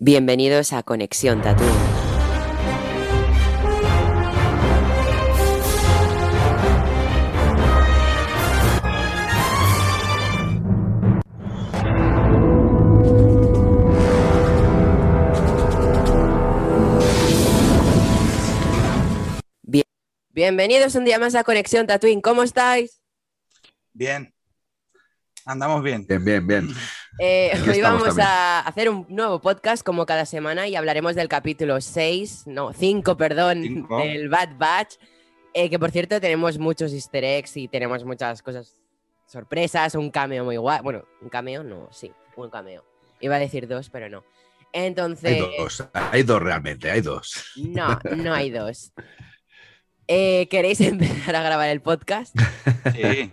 Bienvenidos a Conexión Tatooine. Bien- Bienvenidos un día más a Conexión Tatooine. ¿Cómo estáis? Bien. Andamos bien. Bien, bien, bien. Eh, hoy vamos también. a hacer un nuevo podcast como cada semana y hablaremos del capítulo 6, no, 5, perdón, Cinco. del Bad Batch. eh, que por cierto tenemos muchos easter eggs y tenemos muchas cosas sorpresas, un cameo muy guay. Bueno, un cameo, no, sí, un cameo. Iba a decir dos, pero no. Entonces, Hay dos, hay dos realmente, hay dos. no, no hay dos. Eh, ¿Queréis empezar a grabar el podcast? Sí.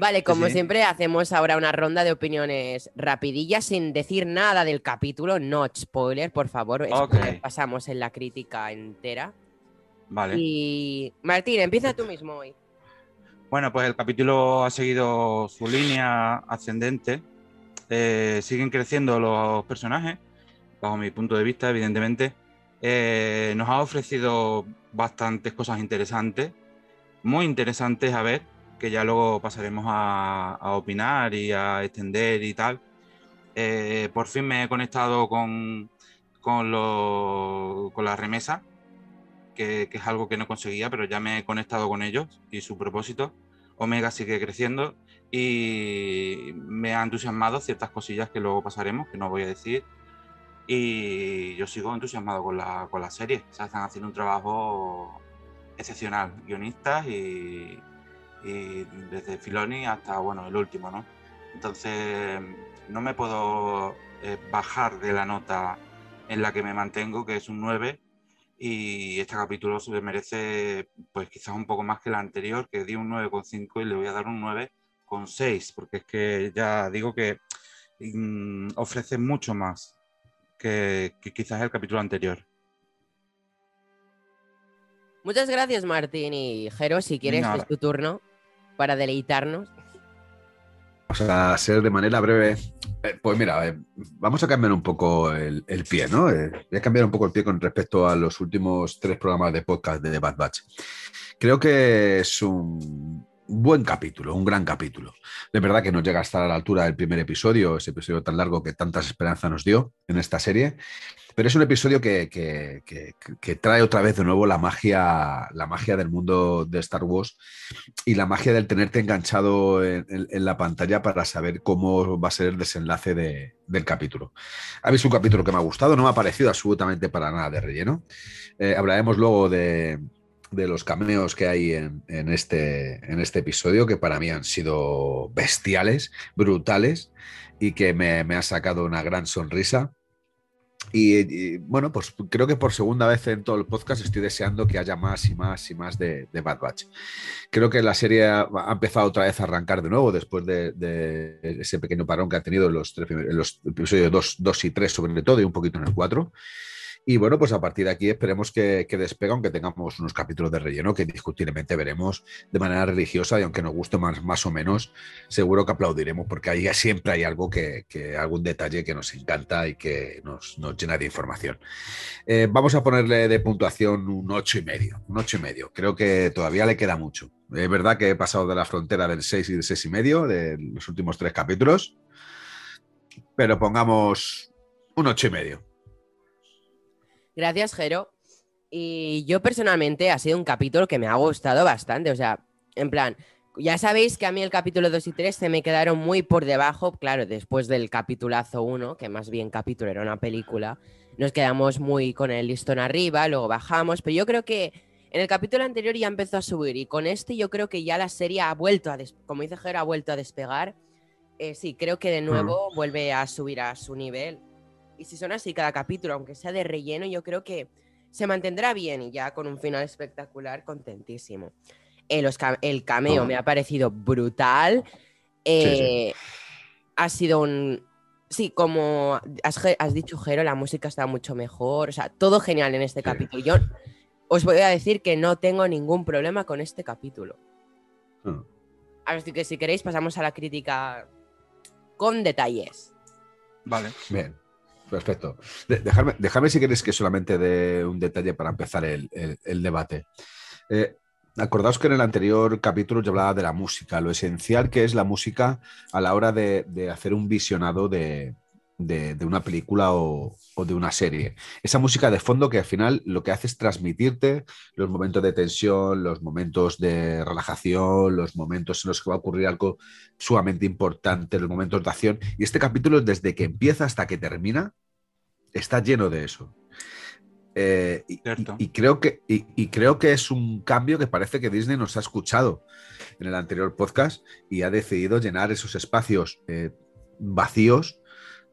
Vale, como sí. siempre, hacemos ahora una ronda de opiniones rapidillas sin decir nada del capítulo, no spoiler, por favor. Ok. spoiler, Pasamos en la crítica entera. Vale. Y Martín, empieza tú mismo hoy. Bueno, pues el capítulo ha seguido su línea ascendente. Eh, siguen creciendo los personajes, bajo mi punto de vista, evidentemente. Eh, nos ha ofrecido bastantes cosas interesantes, muy interesantes a ver, que ya luego pasaremos a, opinar y a extender y tal. Eh, por fin me he conectado con, con, lo- con la remesa, que, que es algo que no conseguía, pero ya me he conectado con ellos y su propósito. Omega sigue creciendo y me ha entusiasmado ciertas cosillas que luego pasaremos, que no voy a decir. Y yo sigo entusiasmado con la, con la serie. O sea, están haciendo un trabajo excepcional, guionistas y, y desde Filoni hasta, bueno, el último, ¿no? Entonces, no me puedo eh, bajar de la nota en la que me mantengo, que es un 9, y este capítulo se merece, pues quizás un poco más que el anterior, que di un 9,5 y le voy a dar un 9,6, porque es que ya digo que mm, ofrece mucho más que, que quizás el capítulo anterior. Muchas gracias, Martín y Jero. Si quieres, Nada. es tu turno para deleitarnos. Vamos a ser de manera breve. Eh, pues mira, eh, vamos a cambiar un poco el, pie, ¿no? Eh, voy a cambiar un poco el pie con respecto a los últimos tres programas de podcast de Bad Batch. Creo que es un buen capítulo, un gran capítulo. De verdad que no llega a estar a la altura del primer episodio, ese episodio tan largo que tantas esperanzas nos dio en esta serie. Pero es un episodio que, que- que- trae otra vez de nuevo la magia, la magia del mundo de Star Wars y la magia del tenerte enganchado en, la pantalla para saber cómo va a ser el desenlace de- del capítulo. Ha visto un capítulo que me ha gustado, no me ha parecido absolutamente para nada de relleno. Eh, hablaremos luego de, de los cameos que hay en, este, en este episodio, que para mí han sido bestiales, brutales y que me, me ha sacado una gran sonrisa. Y, bueno, pues creo que por segunda vez en todo el podcast estoy deseando que haya más y más y más de, de Bad Batch. Creo que la serie ha empezado otra vez a arrancar de nuevo después de, ese pequeño parón que ha tenido en los, tres en los episodios 2, 2 y 3 sobre todo y un poquito en el 4. Y bueno, pues a partir de aquí esperemos que, que despegue, aunque tengamos unos capítulos de relleno que discutiblemente veremos de manera religiosa y aunque nos guste más, más o menos, seguro que aplaudiremos porque ahí siempre hay algo que, algún detalle que nos encanta y que nos, nos llena de información. Eh, vamos a ponerle de puntuación un ocho y medio, un ocho y medio. Creo que todavía le queda mucho. Es verdad que he pasado de la frontera del 6 y del 6 y medio de los últimos tres capítulos, pero pongamos un ocho y medio. Gracias, Jero. Y yo personalmente ha sido un capítulo que me ha gustado bastante. O sea, en plan, ya sabéis que a mí el capítulo 2 y 3 se me quedaron muy por debajo. Claro, después del capitulazo 1, que más bien capítulo era una película, nos quedamos muy con el listón arriba, luego bajamos. Pero yo creo que en el capítulo anterior ya empezó a subir. Y con este yo creo que ya la serie ha vuelto a, como dice Jero, ha vuelto a despegar. Eh, sí, creo que de nuevo vuelve a subir a su nivel. Y si son así cada capítulo, aunque sea de relleno, yo creo que se mantendrá bien y ya con un final espectacular, contentísimo. Eh, los ca- el cameo Oh. me ha parecido brutal. Eh, Ha sido un... Sí, como has, dicho, Jero, la música está mucho mejor. O sea, todo genial en este Sí. capítulo. Yo os voy a decir que no tengo ningún problema con este capítulo. Hmm. Así que si queréis pasamos a la crítica con detalles. Vale. Bien. Perfecto. Dejadme, dejadme, si queréis que solamente dé un detalle para empezar el, debate. Eh, acordaos que en el anterior capítulo yo hablaba de la música, lo esencial que es la música a la hora de hacer un visionado de, de, una película o, de una serie. Esa música de fondo que al final lo que hace es transmitirte los momentos de tensión, los momentos de relajación, los momentos en los que va a ocurrir algo sumamente importante, los momentos de acción. Y este capítulo, desde que empieza hasta que termina, está lleno de eso. Eh, y, creo que, y, creo que es un cambio que parece que Disney nos ha escuchado en el anterior podcast y ha decidido llenar esos espacios eh, vacíos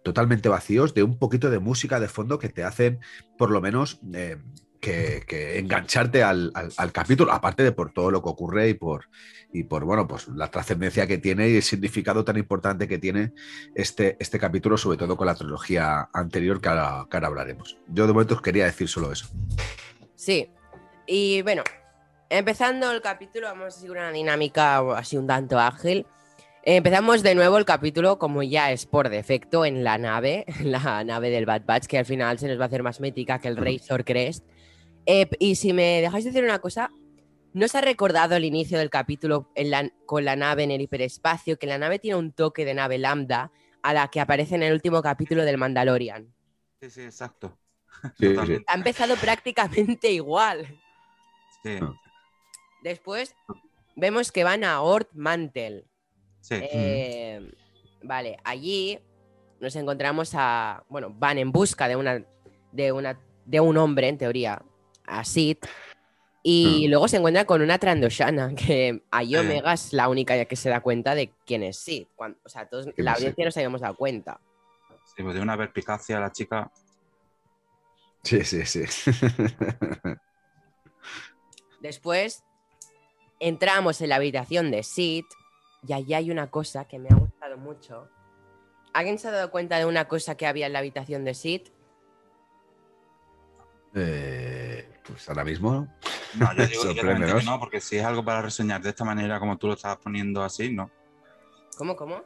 totalmente vacíos de un poquito de música de fondo que te hacen por lo menos eh, que, engancharte al, capítulo, aparte de por todo lo que ocurre y por, y por bueno, pues la trascendencia que tiene y el significado tan importante que tiene este, este capítulo, sobre todo con la trilogía anterior que ahora, que ahora hablaremos. Yo de momento os quería decir solo eso. Sí, y bueno, empezando el capítulo, vamos a seguir una dinámica así un tanto ágil. Empezamos de nuevo el capítulo, como ya es por defecto, en la nave, la nave del Bad Batch, que al final se nos va a hacer más mítica que el Razor Crest. Eh, y si me dejáis decir una cosa, ¿no os ha recordado el inicio del capítulo con la nave en el hiperespacio? Que la nave tiene un toque de nave lambda a la que aparece en el último capítulo del Mandalorian. Sí, sí, exacto. Ha empezado prácticamente igual. Sí. Después vemos que van a Ort Mantel Sí. Eh, vale, allí nos encontramos a. Bueno, van en busca de una. de una. de un hombre, en teoría, a Sid. Y luego se encuentra con una Trandoshana, que a Omega es la única que se da cuenta de quién es Sid. o sea, todos, la audiencia nos habíamos dado cuenta. Sí, pues de una perspicacia la chica. Sí, sí, sí. Después entramos en la habitación de Sid y allí hay una cosa que me ha gustado mucho. ¿Alguien se ha dado cuenta de una cosa que había en la habitación de Sid? Eh, pues ahora mismo. No, yo digo que no, porque si es algo para reseñar de esta manera, como tú lo estabas poniendo así, ¿no? ¿Cómo, cómo?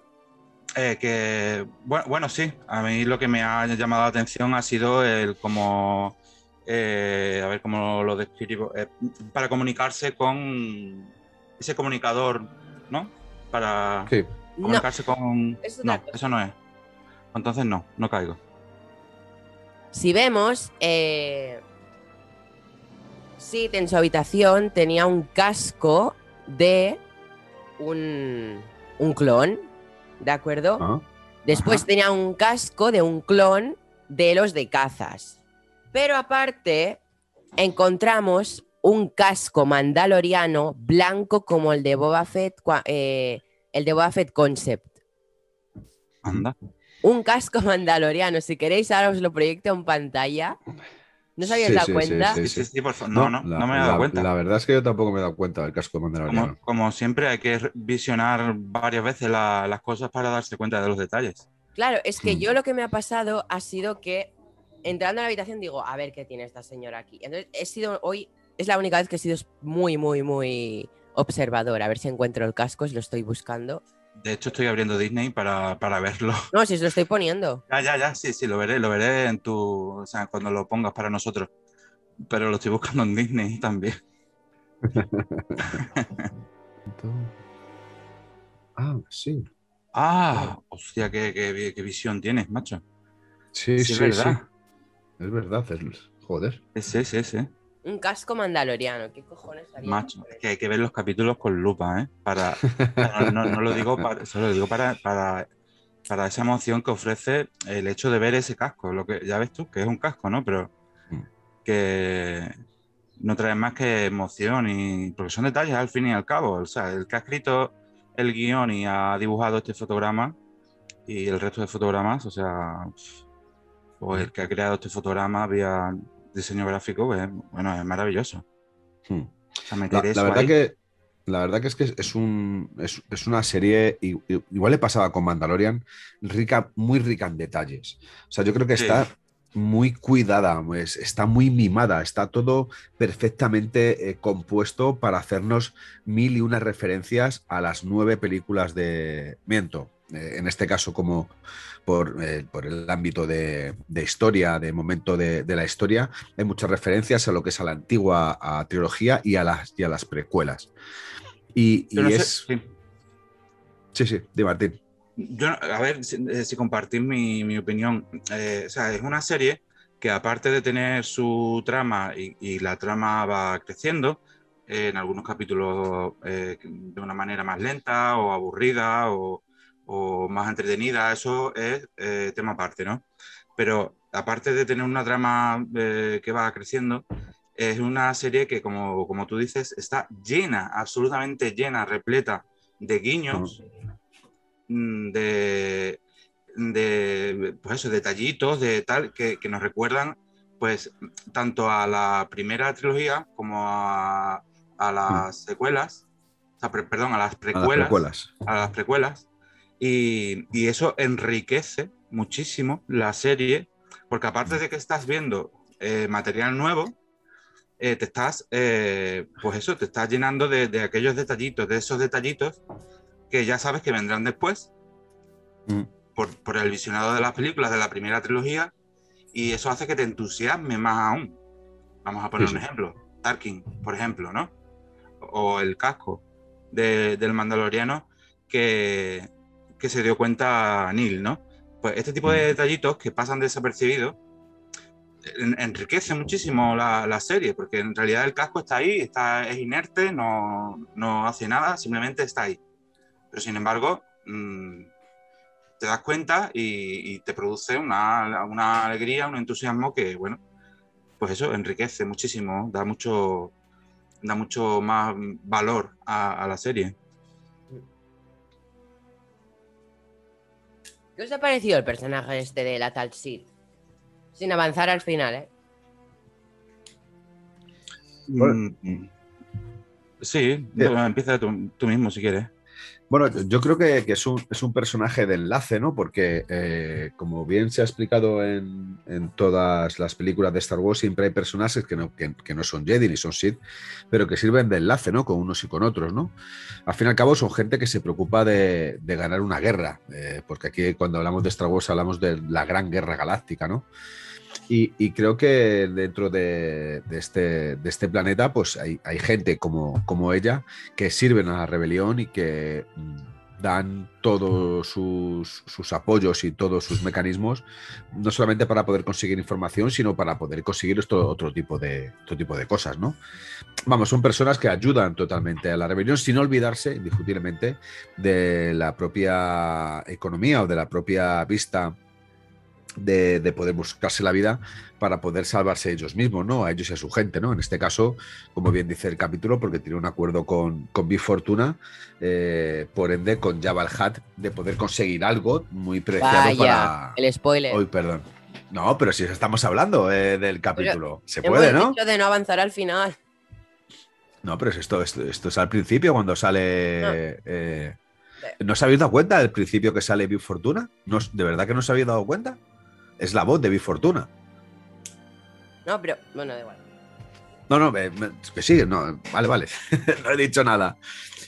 Eh, que, bueno, sí, a mí lo que me ha llamado la atención ha sido el como, eh, a ver cómo lo describo, para comunicarse con ese comunicador, ¿no? Para comunicarse con. no, eso no es. Entonces no, no caigo. Si vemos, eh... Sid en su habitación tenía un casco de un, un clon, ¿de acuerdo? Ah, Después tenía un casco de un clon de los de cazas. Pero aparte, encontramos un casco mandaloriano blanco como el de Boba Fett, eh, el de Boba Fett Concept. Anda. Un casco mandaloriano. Si queréis, ahora os lo proyecto en pantalla. ¿No os habéis dado cuenta? Sí, sí, sí, por favor. No, no, no, me he dado cuenta. La verdad es que yo tampoco me he dado cuenta del casco mandaloriano. Como, siempre, hay que visionar varias veces las cosas para darse cuenta de los detalles. Claro, es que mm. yo lo que me ha pasado ha sido que entrando a la habitación digo, a ver qué tiene esta señora aquí. Entonces he sido hoy es la única vez que he sido muy, muy, muy observador. A ver si encuentro el casco, si lo estoy buscando. De hecho, estoy abriendo Disney para, verlo. No, si se lo estoy poniendo. Ya, ya, ya, sí, sí, lo veré, lo veré en tu. O sea, cuando lo pongas para nosotros. Pero lo estoy buscando en Disney también. ah, sí. Ah, hostia, qué, qué, visión tienes, macho. Sí, sí, sí. Es verdad. Es verdad, joder. Es ese, ese. Un casco mandaloriano, ¿qué cojones haría? Macho, es que hay que ver los capítulos con lupa, ¿eh? Para, no, lo digo para, solo lo digo para, para, para, esa emoción que ofrece el hecho de ver ese casco. Lo que, ya ves tú, que es un casco, ¿no? Pero mm. que no trae más que emoción y. Porque son detalles al fin y al cabo. O sea, el que ha escrito el guion y ha dibujado este fotograma y el resto de fotogramas, o sea, o el que ha creado este fotograma había diseño gráfico, pues, bueno, es maravilloso. Hmm. la, verdad que, la verdad que es que es, un, es, una serie, igual le pasaba con Mandalorian, rica, muy rica en detalles. O sea, yo creo que está muy cuidada, pues, está muy mimada, está todo perfectamente eh, compuesto para hacernos mil y unas referencias a las nueve películas de... Miento, en este caso como por, eh, por el ámbito de, de, historia, de momento de, de, la historia, hay muchas referencias a lo que es a la antigua a trilogía y a las, y a las precuelas. Y, y sé, es... sí. Sí, sí, de Martín. Yo, a ver si, eh, si compartir mi, mi opinión. Eh, o sea, es una serie que aparte de tener su trama y, y la trama va creciendo, eh, en algunos capítulos eh, de una manera más lenta o aburrida o, o más entretenida, eso es eh, tema aparte, ¿no? Pero aparte de tener una trama eh, que va creciendo, es una serie que, como, como tú dices, está llena, absolutamente llena, repleta de guiños, mm, de, de pues eso, detallitos, de tal, que, que, nos recuerdan, pues, tanto a la primera trilogía como a, a las secuelas, o sea, pre, perdón, a las precuelas. A las precuelas. A las precuelas y, y, eso enriquece muchísimo la serie, porque aparte de que estás viendo eh, material nuevo, eh, te estás, eh, pues eso, te estás llenando de, de, aquellos detallitos, de esos detallitos que ya sabes que vendrán después, mm. por, por, el visionado de las películas de la primera trilogía, y eso hace que te entusiasme más aún. Vamos a poner sí, un ejemplo, Tarkin, por ejemplo, ¿no? O el casco de, del Mandaloriano que, que se dio cuenta Neil, ¿no? Pues este tipo de detallitos que pasan desapercibidos en, enriquece muchísimo la, la, serie, porque en realidad el casco está ahí, está, es inerte, no, no hace nada, simplemente está ahí. Pero sin embargo, mmm, te das cuenta y, y te produce una, una, alegría, un entusiasmo que, bueno, pues eso enriquece muchísimo, da mucho, da mucho más valor a, a la serie. ¿Qué os ha parecido el personaje este de la tal Sid? Sin avanzar al final, ¿eh? Mm, sí, bueno, empieza tú, tú, mismo si quieres. Bueno, yo creo que, es, un, es, un, personaje de enlace, ¿no? Porque, eh, como bien se ha explicado en, en, todas las películas de Star Wars, siempre hay personajes que no, que, que no son Jedi ni son Sith, pero que sirven de enlace, ¿no? Con unos y con otros, ¿no? Al fin y al cabo son gente que se preocupa de, de ganar una guerra, eh, porque aquí cuando hablamos de Star Wars hablamos de la gran guerra galáctica, ¿no? Y, creo que dentro de, este, este, planeta, pues hay, gente como, ella que sirven a la rebelión y que mm, dan todos sus, apoyos y todos sus mecanismos, no solamente para poder conseguir información, sino para poder conseguir esto, otro, tipo de, otro tipo de cosas, ¿no? Vamos, son personas que ayudan totalmente a la rebelión, sin olvidarse, indiscutiblemente, de la propia economía o de la propia vista de, de, poder buscarse la vida para poder salvarse ellos mismos, ¿no? A ellos y a su gente, ¿no? En este caso, como bien dice el capítulo, porque tiene un acuerdo con, con Big Fortuna, eh, por ende, con Jabal Hat, de poder conseguir algo muy preciado Vaya, para. El spoiler. Hoy, perdón. No, pero si estamos hablando eh, del capítulo, pero se puede, ¿no? Dicho de no avanzar al final. No, pero esto, esto, esto es al principio cuando sale. No. Eh, ¿No os habéis dado cuenta del principio que sale Big Fortuna? ¿No, ¿De verdad que no os habéis dado cuenta? Es la voz de Big Fortuna. No, pero bueno, da igual. No, no, me, me, que sí, no, vale, vale, no he dicho nada.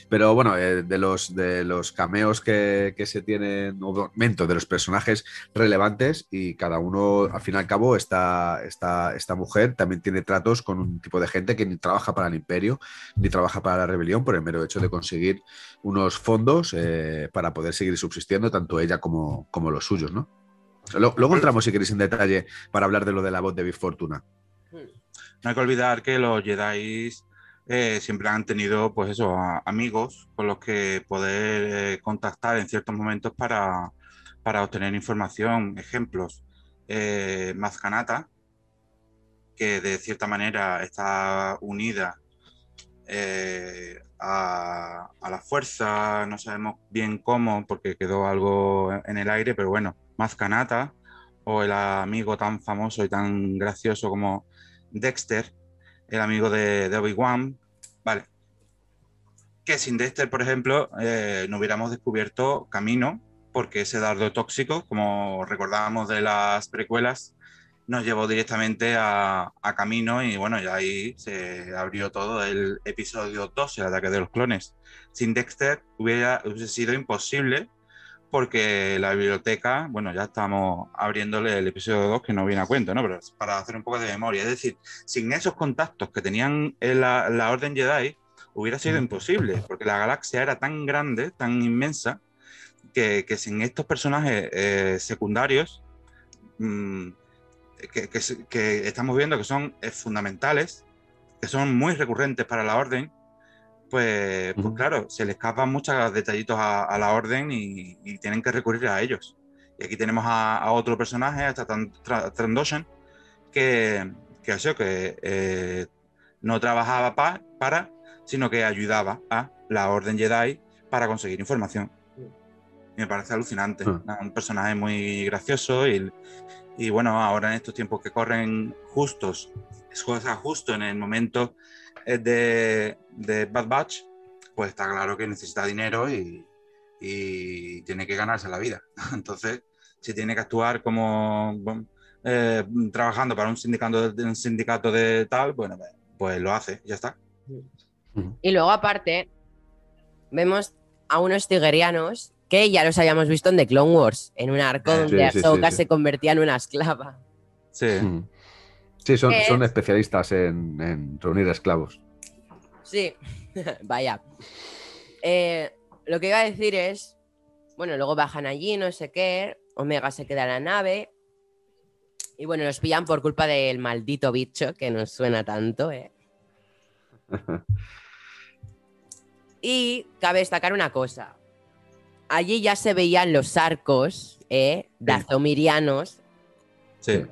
Pero bueno, eh, de, los, de los cameos que, que se tienen, momento de los personajes relevantes y cada uno, al fin y al cabo, esta, esta, esta mujer también tiene tratos con un tipo de gente que ni trabaja para el imperio, ni trabaja para la rebelión por el mero hecho de conseguir unos fondos eh, para poder seguir subsistiendo, tanto ella como, como los suyos, ¿no? Luego entramos, si queréis, en detalle para hablar de lo de la voz de Big Fortuna. No hay que olvidar que los Jedi eh, siempre han tenido, pues eso, amigos con los que poder eh, contactar en ciertos momentos para, para obtener información. Ejemplos, eh, Mazcanata, que de cierta manera está unida eh, a, a, la fuerza, no sabemos bien cómo, porque quedó algo en el aire, pero bueno, Mazcanata o el amigo tan famoso y tan gracioso como Dexter, el amigo de, Obi-Wan, vale. Que sin Dexter, por ejemplo, eh, no hubiéramos descubierto Camino, porque ese dardo tóxico, como recordábamos de las precuelas, nos llevó directamente a, Camino y bueno, ya ahí se abrió todo el episodio 2, el ataque de los clones. Sin Dexter hubiera, sido imposible porque la biblioteca, bueno, ya estamos abriéndole el episodio 2 que no viene a cuento, ¿no? Pero para hacer un poco de memoria. Es decir, sin esos contactos que tenían en la, la Orden Jedi, hubiera sido imposible, porque la galaxia era tan grande, tan inmensa, que, que sin estos personajes eh, secundarios, mmm, que, que, que, estamos viendo que son eh, fundamentales, que son muy recurrentes para la orden, pues, pues uh -huh. claro, se le escapan muchos detallitos a, a la orden y, y, tienen que recurrir a ellos. Y aquí tenemos a, a otro personaje, a Trandoshan, que, que, eso, que eh, no trabajaba pa, para, sino que ayudaba a la Orden Jedi para conseguir información. Y me parece alucinante. Uh -huh. Un personaje muy gracioso y, y, bueno, ahora en estos tiempos que corren justos, es justo en el momento de, de Bad Batch, pues está claro que necesita dinero y, y, tiene que ganarse la vida. Entonces, si tiene que actuar como eh, trabajando para un sindicato, de, un sindicato de tal, bueno, pues lo hace, ya está. Y luego, aparte, vemos a unos tigerianos que ya los habíamos visto en The Clone Wars, en un arco sí, donde sí, Ahsoka sí, se convertía en una esclava. Sí. Sí, son, son especialistas en, en, reunir esclavos. Sí, vaya. Eh, lo que iba a decir es, bueno, luego bajan allí, no sé qué, Omega se queda en la nave y bueno, los pillan por culpa del maldito bicho que nos suena tanto, ¿eh? y cabe destacar una cosa. Allí ya se veían los arcos ¿eh? dazomirianos. Sí.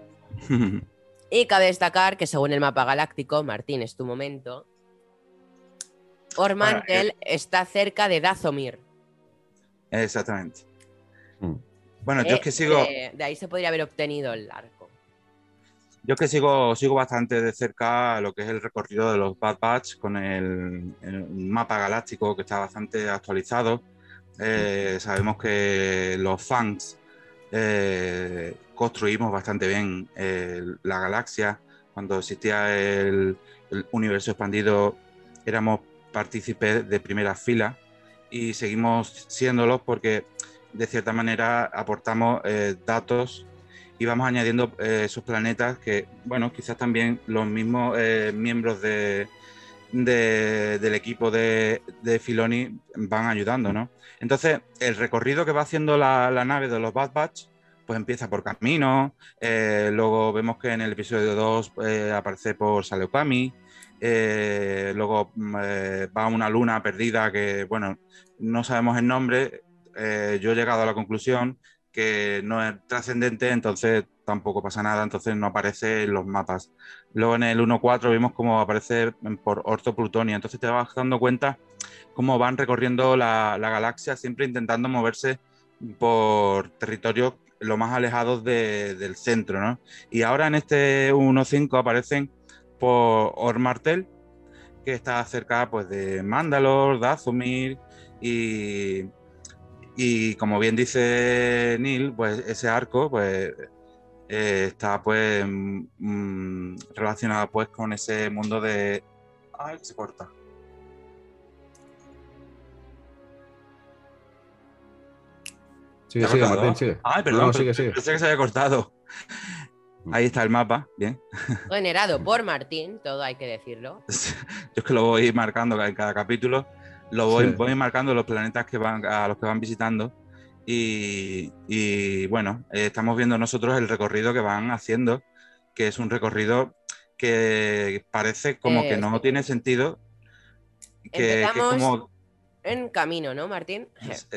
y cabe destacar que según el mapa galáctico, Martín, es tu momento, Ormantel bueno, eh... está cerca de Dazomir. Exactamente. Mm. Bueno, yo es que sigo. De, de, ahí se podría haber obtenido el arco. Yo es que sigo, sigo bastante de cerca lo que es el recorrido de los Bad Batch con el, el mapa galáctico que está bastante actualizado. Eh, sabemos que los fans eh, construimos bastante bien eh, la galaxia. Cuando existía el, universo expandido, éramos partícipes de primera fila y seguimos siéndolos porque de cierta manera aportamos eh, datos y vamos añadiendo eh, esos planetas que, bueno, quizás también los mismos eh, miembros de, de, del equipo de, de, Filoni van ayudando, ¿no? Entonces, el recorrido que va haciendo la, la nave de los Bad Batch, pues empieza por camino, luego vemos que en el episodio 2 aparece por Saleokami, eh, luego eh, va una luna perdida que, bueno, no sabemos el nombre. Eh, yo he llegado a la conclusión que no es trascendente, entonces tampoco pasa nada, entonces no aparece en los mapas. Luego en el 1.4 vimos cómo aparece por Orto Plutonia, entonces te vas dando cuenta cómo van recorriendo la, la galaxia, siempre intentando moverse por territorios lo más alejados de, del centro, ¿no? Y ahora en este 1.5 aparecen por Ormartel, que está cerca pues, de Mandalor, Dazumir y, y como bien dice Neil, pues ese arco pues, eh, está pues mm, relacionado pues con ese mundo de... Ay, se corta. Sigue, sigue, Martín, sigue. Ay, perdón, no, sigue, sigue. pensé que se había cortado. Ahí está el mapa, bien. Generado por Martín, todo hay que decirlo. Yo es que lo voy marcando en cada capítulo, lo voy, sí. voy marcando los planetas que van, a los que van visitando. Y, y, bueno, eh, estamos viendo nosotros el recorrido que van haciendo, que es un recorrido que parece como eh, que no sí. tiene sentido. Que, que, es como. En camino, ¿no, Martín?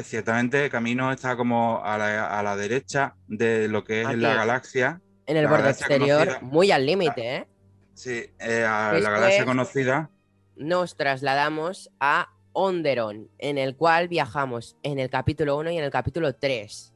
Ciertamente, camino está como a la, a la, derecha de lo que es Aquí. la galaxia en el borde exterior, conocida. muy al límite, ¿eh? Sí, eh, a Después la galaxia conocida. Nos trasladamos a Onderon, en el cual viajamos en el capítulo 1 y en el capítulo 3.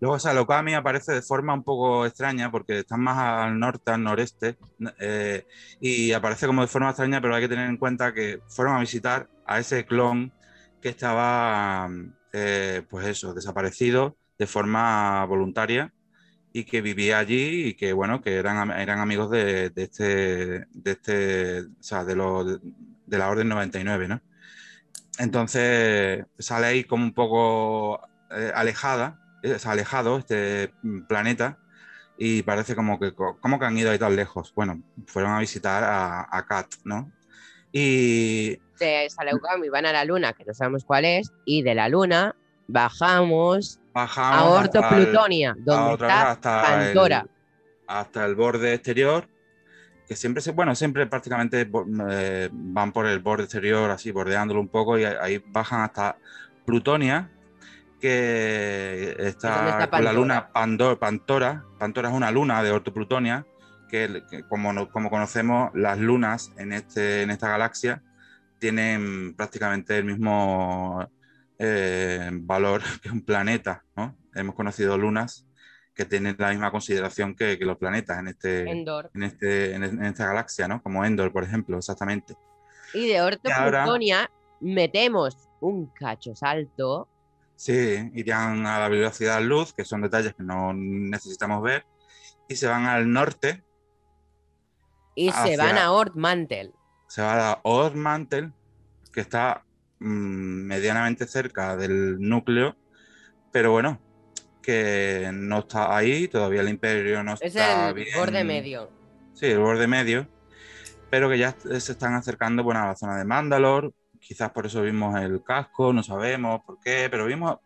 Luego Salokami aparece de forma un poco extraña porque está más al norte, al noreste, eh, y aparece como de forma extraña, pero hay que tener en cuenta que fueron a visitar a ese clon que estaba, eh, pues eso, desaparecido de forma voluntaria y que vivía allí y que, bueno, que eran, eran amigos de, este, de este, o sea, de, la Orden 99, ¿no? Entonces sale ahí como un poco eh, alejada, es alejado este mm, planeta y parece como que, ¿cómo que han ido ahí tan lejos? Bueno, fueron a visitar a, a Kat, ¿no? Y De Salaugam y van a la luna, que no sabemos cuál es, y de la luna bajamos a bajamos Orto hasta el- Plutonia, a donde está hasta Pandora. el, hasta el borde exterior, que siempre se, bueno, siempre prácticamente eh, van por el borde exterior, así bordeándolo un poco, y ahí bajan hasta Plutonia, que está, está con la Pandora. luna Pandor, Pantora. Pantora es una luna de Orto Plutonia, que, que como, no- como conocemos, las lunas en, este, en esta galaxia tienen prácticamente el mismo eh, valor que un planeta, ¿no? Hemos conocido lunas que tienen la misma consideración que, que los planetas en, este, Endor. en, este, en, en esta galaxia, ¿no? Como Endor, por ejemplo, exactamente. Y de Orto Y ahora- Plutonia metemos un cacho salto Sí, irían a la velocidad luz, que son detalles que no necesitamos ver, y se van al norte, y se van a Ort Mantel. se va a Odd Mantle, que está mm, medianamente cerca del núcleo, pero bueno, que no está ahí, todavía el imperio no Es está el bien. borde medio. Sí, el borde medio, pero que ya se están acercando bueno, a la zona de Mandalor, quizás por eso vimos el casco, no sabemos por qué, pero vimos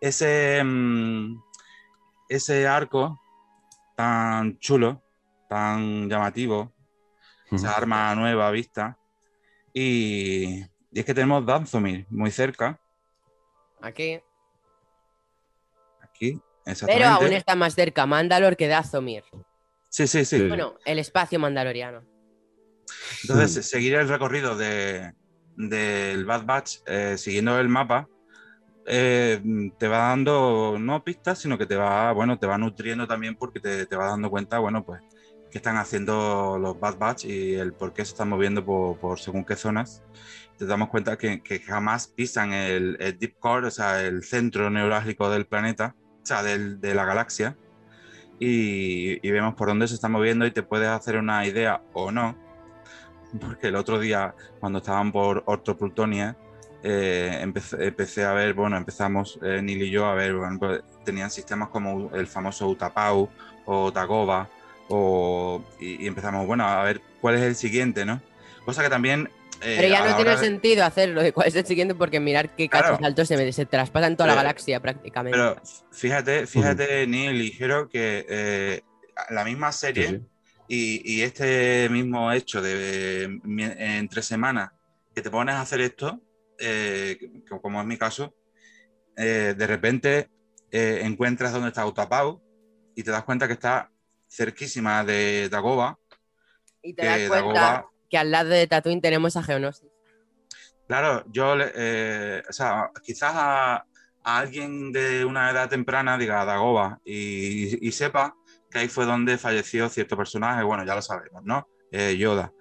ese, mm, ese arco tan chulo, tan llamativo, esa arma nueva vista. Y, y es que tenemos Danzomir muy cerca, Aquí. aquí, Pero aún está más cerca Mandalor que Dazomir. Sí, sí, sí. Sí. Bueno, el espacio mandaloriano. Entonces, seguir el recorrido de, del Bad Batch eh, siguiendo el mapa eh, te va dando no pistas, sino que te va, bueno, te va nutriendo también porque te, te va dando cuenta, bueno, pues, qué están haciendo los Bad Batch y el por qué se están moviendo por, por según qué zonas. Te damos cuenta que, que jamás pisan el, Deep Core, o sea, el centro neurálgico del planeta, o sea, del- de la galaxia. Y, y vemos por dónde se están moviendo y te puedes hacer una idea o no porque el otro día, cuando estaban por Ortoplutonia, eh, empecé, empecé a ver, bueno, empezamos eh, Neil y yo a ver, bueno, pues, tenían sistemas como el famoso Utapau o Dagoba, o, y, y empezamos, bueno, a ver cuál es el siguiente, ¿no? Cosa que también... eh, Pero ya no tiene de- sentido hacerlo de cuál es el siguiente porque mirar qué Claro. cachos altos se, me- se traspasan toda la galaxia prácticamente. Pero fíjate, fíjate, Neil y Jero, que eh, la misma serie... Sí, sí. Y, y este mismo hecho de entre semanas que te pones a hacer esto, eh, como es mi caso, eh, de repente eh, encuentras dónde está Utapau y te das cuenta que está cerquísima de Dagoba. y te das cuenta Dagoba- que al lado de Tatooine tenemos a Geonosis. Claro, yo, o sea, quizás a, a alguien de una edad temprana diga Dagoba y, y sepa que ahí fue donde falleció cierto personaje, bueno, ya lo sabemos, ¿no? Eh, Yoda.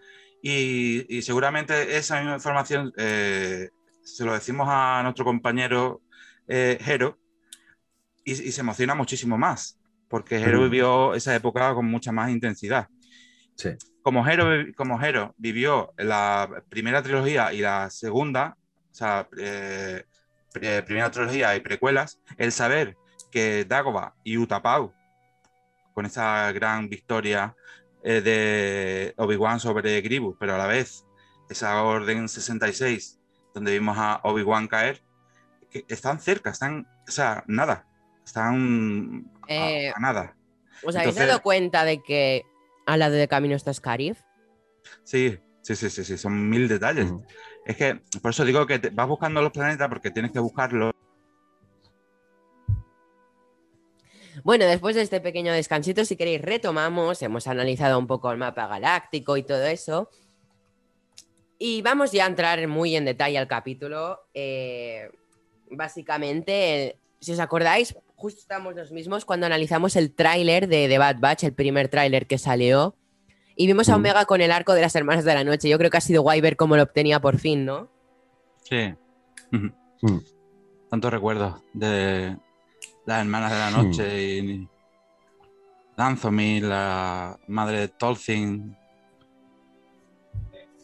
Y, y seguramente esa misma información eh, se lo decimos a nuestro compañero eh, Jero y, y se emociona muchísimo más, porque Jero Mm. vivió esa época con mucha más intensidad Sí. como Jero, vi- como Jero vivió la primera trilogía y la segunda, o sea, eh, primera trilogía y precuelas, el saber que Dagobah y Utapau, con esa gran victoria eh, de Obi-Wan sobre Grievous, pero a la vez esa Orden 66, donde vimos a Obi-Wan caer, que están cerca, están, o sea, nada, están Eh, a nada. ¿Os habéis Entonces- dado cuenta de que al lado de camino está Scarif? Sí, sí, sí, sí, sí, son mil detalles. Es que por eso digo que te- vas buscando los planetas porque tienes que buscarlos. Bueno, después de este pequeño descansito, si queréis, retomamos. Hemos analizado un poco el mapa galáctico y todo eso. Y vamos ya a entrar muy en detalle al capítulo. Eh, básicamente, el- si os acordáis, justo estamos los mismos cuando analizamos el tráiler de The Bad Batch, el primer tráiler que salió. Y vimos a Mm. Omega con el arco de las hermanas de la noche. Yo creo que ha sido guay ver cómo lo obtenía por fin, ¿no? Sí. Mm. Tantos recuerdos de las hermanas de la noche y Danzomir, la madre de Tolcin.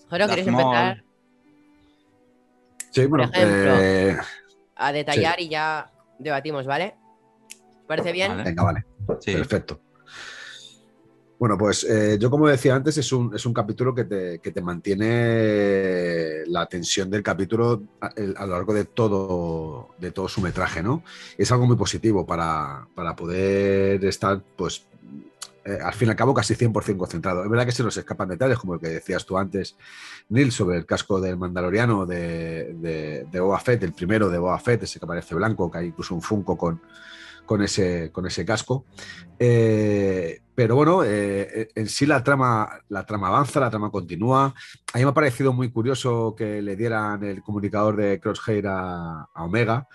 Joro, ¿quieres empezar Sí, bueno, ejemplo. eh, a detallar y ya debatimos, ¿vale? ¿Parece bien? Vale. Venga, vale. Sí. Perfecto. Bueno, pues eh, yo como decía antes, es un, es un capítulo que te, que te mantiene la tensión del capítulo a, lo largo de todo, de todo su metraje, ¿no? Es algo muy positivo para, para poder estar, pues, eh, al fin y al cabo, casi 100% concentrado. Es verdad que se nos escapan detalles, como el que decías tú antes, Neil, sobre el casco del Mandaloriano de, de, Fett, el primero de Boba Fett, ese que parece blanco, que hay incluso un Funko con, con, ese, con ese casco. Eh, pero bueno, eh, en sí la trama, la trama avanza, la trama continúa. A mí me ha parecido muy curioso que le dieran el comunicador de Crosshair a, Omega,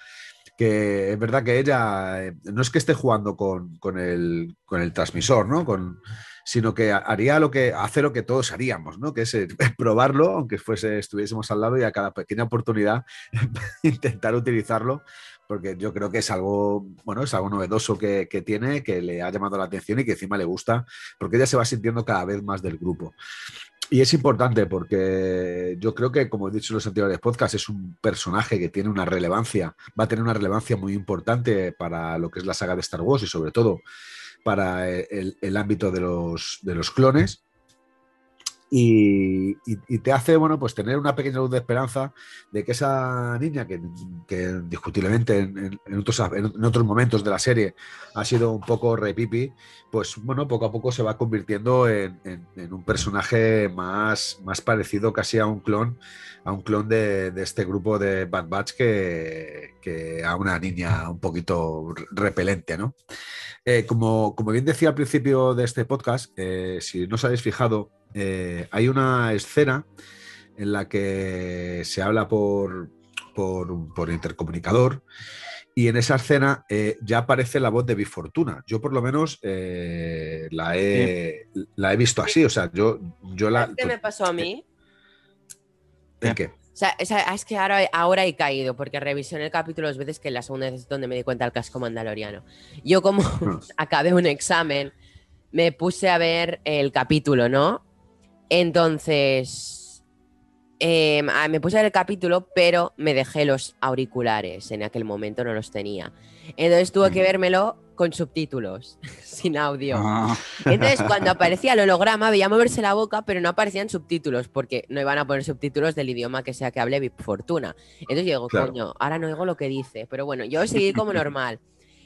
que es verdad que ella eh, no es que esté jugando con, con el, con el transmisor, ¿no? Con, sino que haría lo que hace lo que todos haríamos, ¿no? Que es eh, probarlo, aunque fuese, estuviésemos al lado y a cada pequeña oportunidad intentar utilizarlo, porque yo creo que es algo, bueno, es algo novedoso que, que tiene, que le ha llamado la atención y que encima le gusta, porque ella se va sintiendo cada vez más del grupo. Y es importante porque yo creo que, como he dicho en los anteriores podcasts, es un personaje que tiene una relevancia, va a tener una relevancia muy importante para lo que es la saga de Star Wars y sobre todo para el, el ámbito de los, de los clones. Y, te hace, bueno, pues tener una pequeña luz de esperanza de que esa niña, que, indiscutiblemente en, otros, en, otros, momentos de la serie ha sido un poco repipi, pues bueno, poco a poco se va convirtiendo en, un personaje más, más parecido casi a un clon, a un clon de, este grupo de Bad Batch que, que, a una niña un poquito repelente, ¿no? Eh, como, como, bien decía al principio de este podcast, eh, si no os habéis fijado, eh, hay una escena en la que se habla por, por, por intercomunicador y en esa escena eh, ya aparece la voz de Bifortuna. Yo por lo menos eh, la, he, sí. la, he, visto así, o sea, yo, yo la... ¿Qué me pasó a mí? ¿En qué? O sea, es que ahora, ahora he caído, porque revisé el capítulo dos veces que la segunda vez es donde me di cuenta del casco mandaloriano. Yo como no. acabé un examen, me puse a ver el capítulo, ¿no? Entonces, eh, me puse a ver el capítulo, pero me dejé los auriculares. En aquel momento no los tenía. Entonces tuve que vérmelo con subtítulos, sin audio. Ah. Entonces, cuando aparecía el holograma, veía moverse la boca, pero no aparecían subtítulos, porque no iban a poner subtítulos del idioma que sea que hable Big Fortuna. Entonces yo digo, claro. coño, ahora no oigo lo que dice. Pero bueno, yo seguí como normal.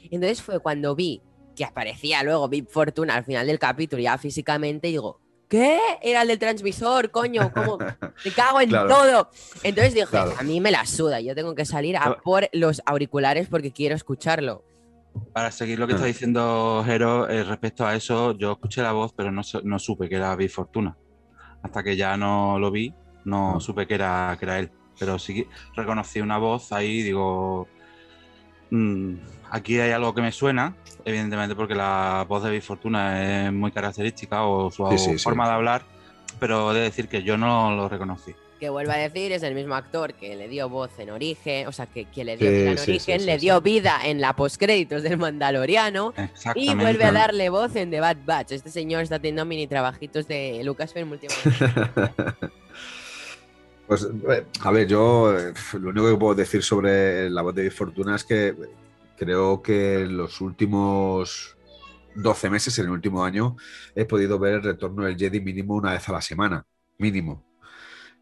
Entonces fue cuando vi que aparecía luego Big Fortuna al final del capítulo, ya físicamente, y digo, ¿qué? Era el del transmisor, coño, ¿cómo? Me cago en claro. todo. Entonces dije, claro. a mí me la suda, yo tengo que salir a por los auriculares porque quiero escucharlo. Para seguir lo que está diciendo Jero, eh, respecto a eso, yo escuché la voz, pero no, no supe que era Big Fortuna. Hasta que ya no lo vi, no supe que era, que era él. Pero sí reconocí una voz ahí, digo, mmm, aquí hay algo que me suena, evidentemente porque la voz de Big Fortuna es muy característica o su sí, sí, forma sí. de hablar, pero he de decir que yo no lo reconocí. Que vuelvo a decir, es el mismo actor que le dio voz en origen, o sea, que quien le dio vida en origen, le dio vida en la postcréditos del Mandaloriano y vuelve a darle voz en The Bad Batch. Este señor está teniendo mini trabajitos de Lucasfilm últimamente. Pues, a ver, yo lo único que puedo decir sobre la voz de Fortuna es que creo que en los últimos 12 meses, en el último año, he podido ver el retorno del Jedi mínimo una vez a la semana, mínimo.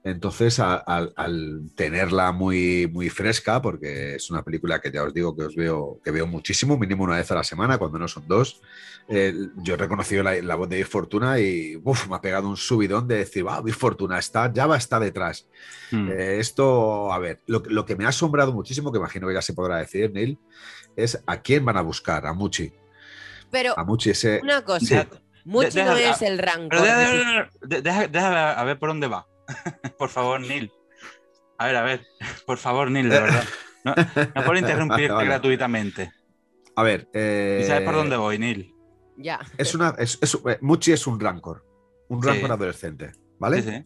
Entonces, a, a, al tenerla muy, muy fresca, porque es una película que ya os digo que os veo, que veo muchísimo, mínimo una vez a la semana, cuando no son dos, eh, yo he reconocido la, la, voz de Big Fortuna y uf, me ha pegado un subidón de decir, wow, Big Fortuna está, ya va está detrás. Hmm. Eh, esto, a ver, lo, lo, que me ha asombrado muchísimo, que imagino que ya se podrá decir, Neil, es a quién van a buscar, a Muchi. Pero, a Muchi ese... una cosa, sí. Muchi no es el rango. Deja, deja, a ver por dónde va. Por favor, Neil. A ver, a ver. Por favor, Neil, de verdad. No, no por interrumpirte vale. gratuitamente. A ver. Eh... ¿Y sabes por dónde voy, Neil? Ya. Es una, es, es, Muchi es un rancor. Un rancor sí. adolescente. ¿Vale? Sí, sí.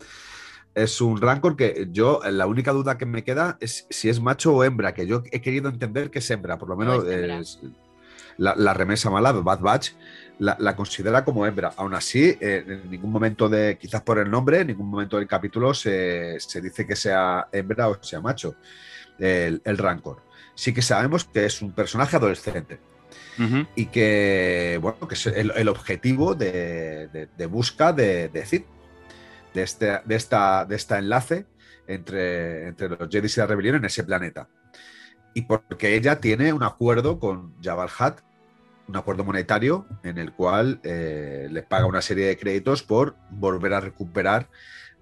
Es un rancor que yo, la única duda que me queda es si es macho o hembra, que yo he querido entender que es hembra, por lo menos no es es, la, la, remesa mala, Bad Batch, la, la, considera como hembra. Aún así, eh, en ningún momento de, quizás por el nombre, en ningún momento del capítulo se, se dice que sea hembra o sea macho, el, el rancor. sí que sabemos que es un personaje adolescente y que, bueno, que es el, el objetivo de, de- de busca de, de Cid, de este, de esta, de enlace entre, entre los Jedi y la rebelión en ese planeta. Y porque ella tiene un acuerdo con Jabal Hat, un acuerdo monetario en el cual eh, le paga una serie de créditos por volver a recuperar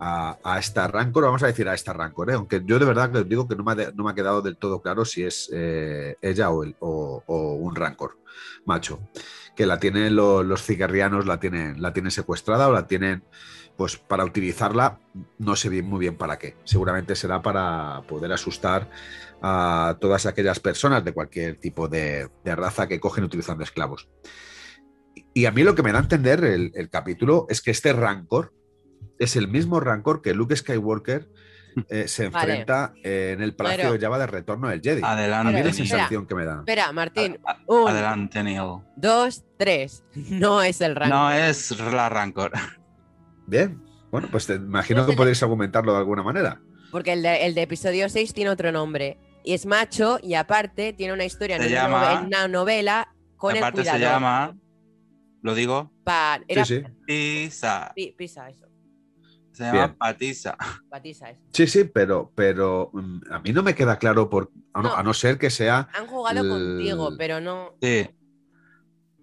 a, esta Rancor, vamos a decir a esta Rancor, ¿eh? aunque yo de verdad os digo que no me ha, no me ha quedado del todo claro si es eh, ella o, un Rancor macho, que la tienen los, cigarrianos, la tienen, la tienen secuestrada o la tienen pues para utilizarla, no sé muy bien para qué. Seguramente será para poder asustar a todas aquellas personas de cualquier tipo de, de raza que cogen utilizando esclavos. Y a mí lo que me da a entender el capítulo es que este rancor es el mismo rancor que Luke Skywalker eh, se Vale. enfrenta eh, en el Palacio Pero- de Java de Retorno del Jedi. Adelante, es la Espera. sensación que me da. Espera, Martín. A- a- Un, Adelante, Neil. dos, tres. No es el rango. No es la Rancor. Bien. Bueno, pues te imagino No que podéis argumentarlo de alguna manera. Porque el de, el de episodio 6 tiene otro nombre. Y es macho y aparte tiene una historia en una, llama- una novela con Aparte el se llama, lo digo, Pa- era Sí, sí. Pisa. pi- pisa, eso. Se llama Bien. Patisa. Patisa, eso. Sí, sí, pero, pero mm, a mí no me queda claro por, a, no, No. a no ser que sea. Han jugado El- contigo, pero no. Sí,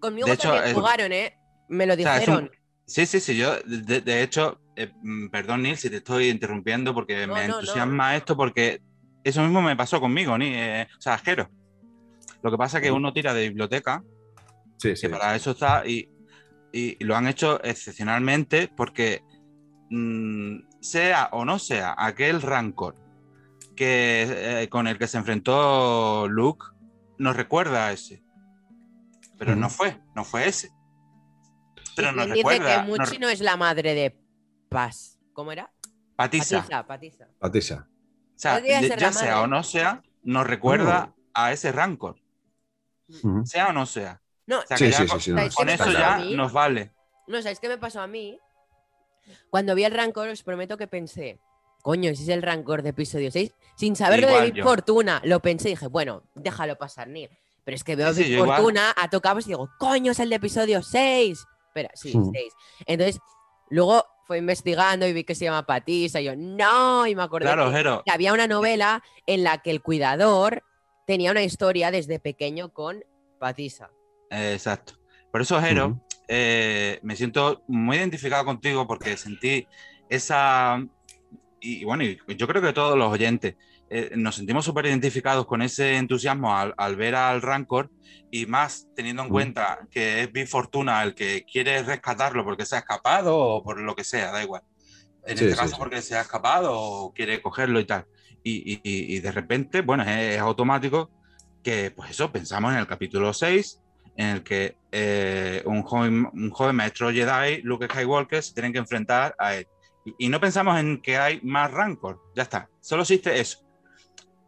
Conmigo De hecho, también es- jugaron, ¿eh? Me lo O sea, es dijeron. un- sí, sí, sí. Yo, de, de hecho, eh, mm, perdón, Neil, si te estoy interrumpiendo porque No, me no, no. entusiasma esto, porque eso mismo me pasó conmigo, ni, eh, o sea, Jero. Lo que pasa es que uno tira de biblioteca, Sí, sí. que para eso está, y, y lo han hecho excepcionalmente porque mm, sea o no sea aquel rancor que, eh, con el que se enfrentó Luke, nos recuerda a ese. Pero no fue, no fue ese. Pero nos quien dice recuerda. que nos- Muchi no es la madre de Paz. ¿Cómo era? Patisa. Patisa, Patisa. Patisa. O sea, ya sea o no sea, nos recuerda a ese rancor. Sea o no sea. No, O sea, Sí, que ya sí, con, sí, sí, no, ¿sabéis qué con eso ya nos vale. No, ¿sabéis qué me pasó a mí? Cuando vi el rancor, os prometo que pensé, coño, si es el rancor de episodio 6, sin saber lo de Igual Big yo. Fortuna, lo pensé y dije, bueno, déjalo pasar, Neil. Pero es que veo Sí, sí, Big igual. Fortuna a tocabos y digo, coño, es el de episodio 6. Espera, sí, Hmm. 6. Entonces, luego fue investigando y vi que se llama Patisa y yo, no, y me acordé Claro, que, había una novela en la que el cuidador tenía una historia desde pequeño con Patisa. Eh, exacto. Por eso, Jero, Ujú. Eh, me siento muy identificado contigo porque sentí esa. Y, bueno, yo creo que todos los oyentes eh, nos sentimos súper identificados con ese entusiasmo al, al ver al Rancor y más teniendo en cuenta que es Big Fortuna el que quiere rescatarlo porque se ha escapado o por lo que sea, da igual. En Sí, este sí, caso, sí. porque se ha escapado o quiere cogerlo y tal. Y, y- y- y de repente, bueno, es, es automático que, pues eso, pensamos en el capítulo 6, en el que eh, un, joven, un joven maestro Jedi, Luke Skywalker, se tienen que enfrentar a él. Y, y no pensamos en que hay más Rancor, ya está, solo existe eso.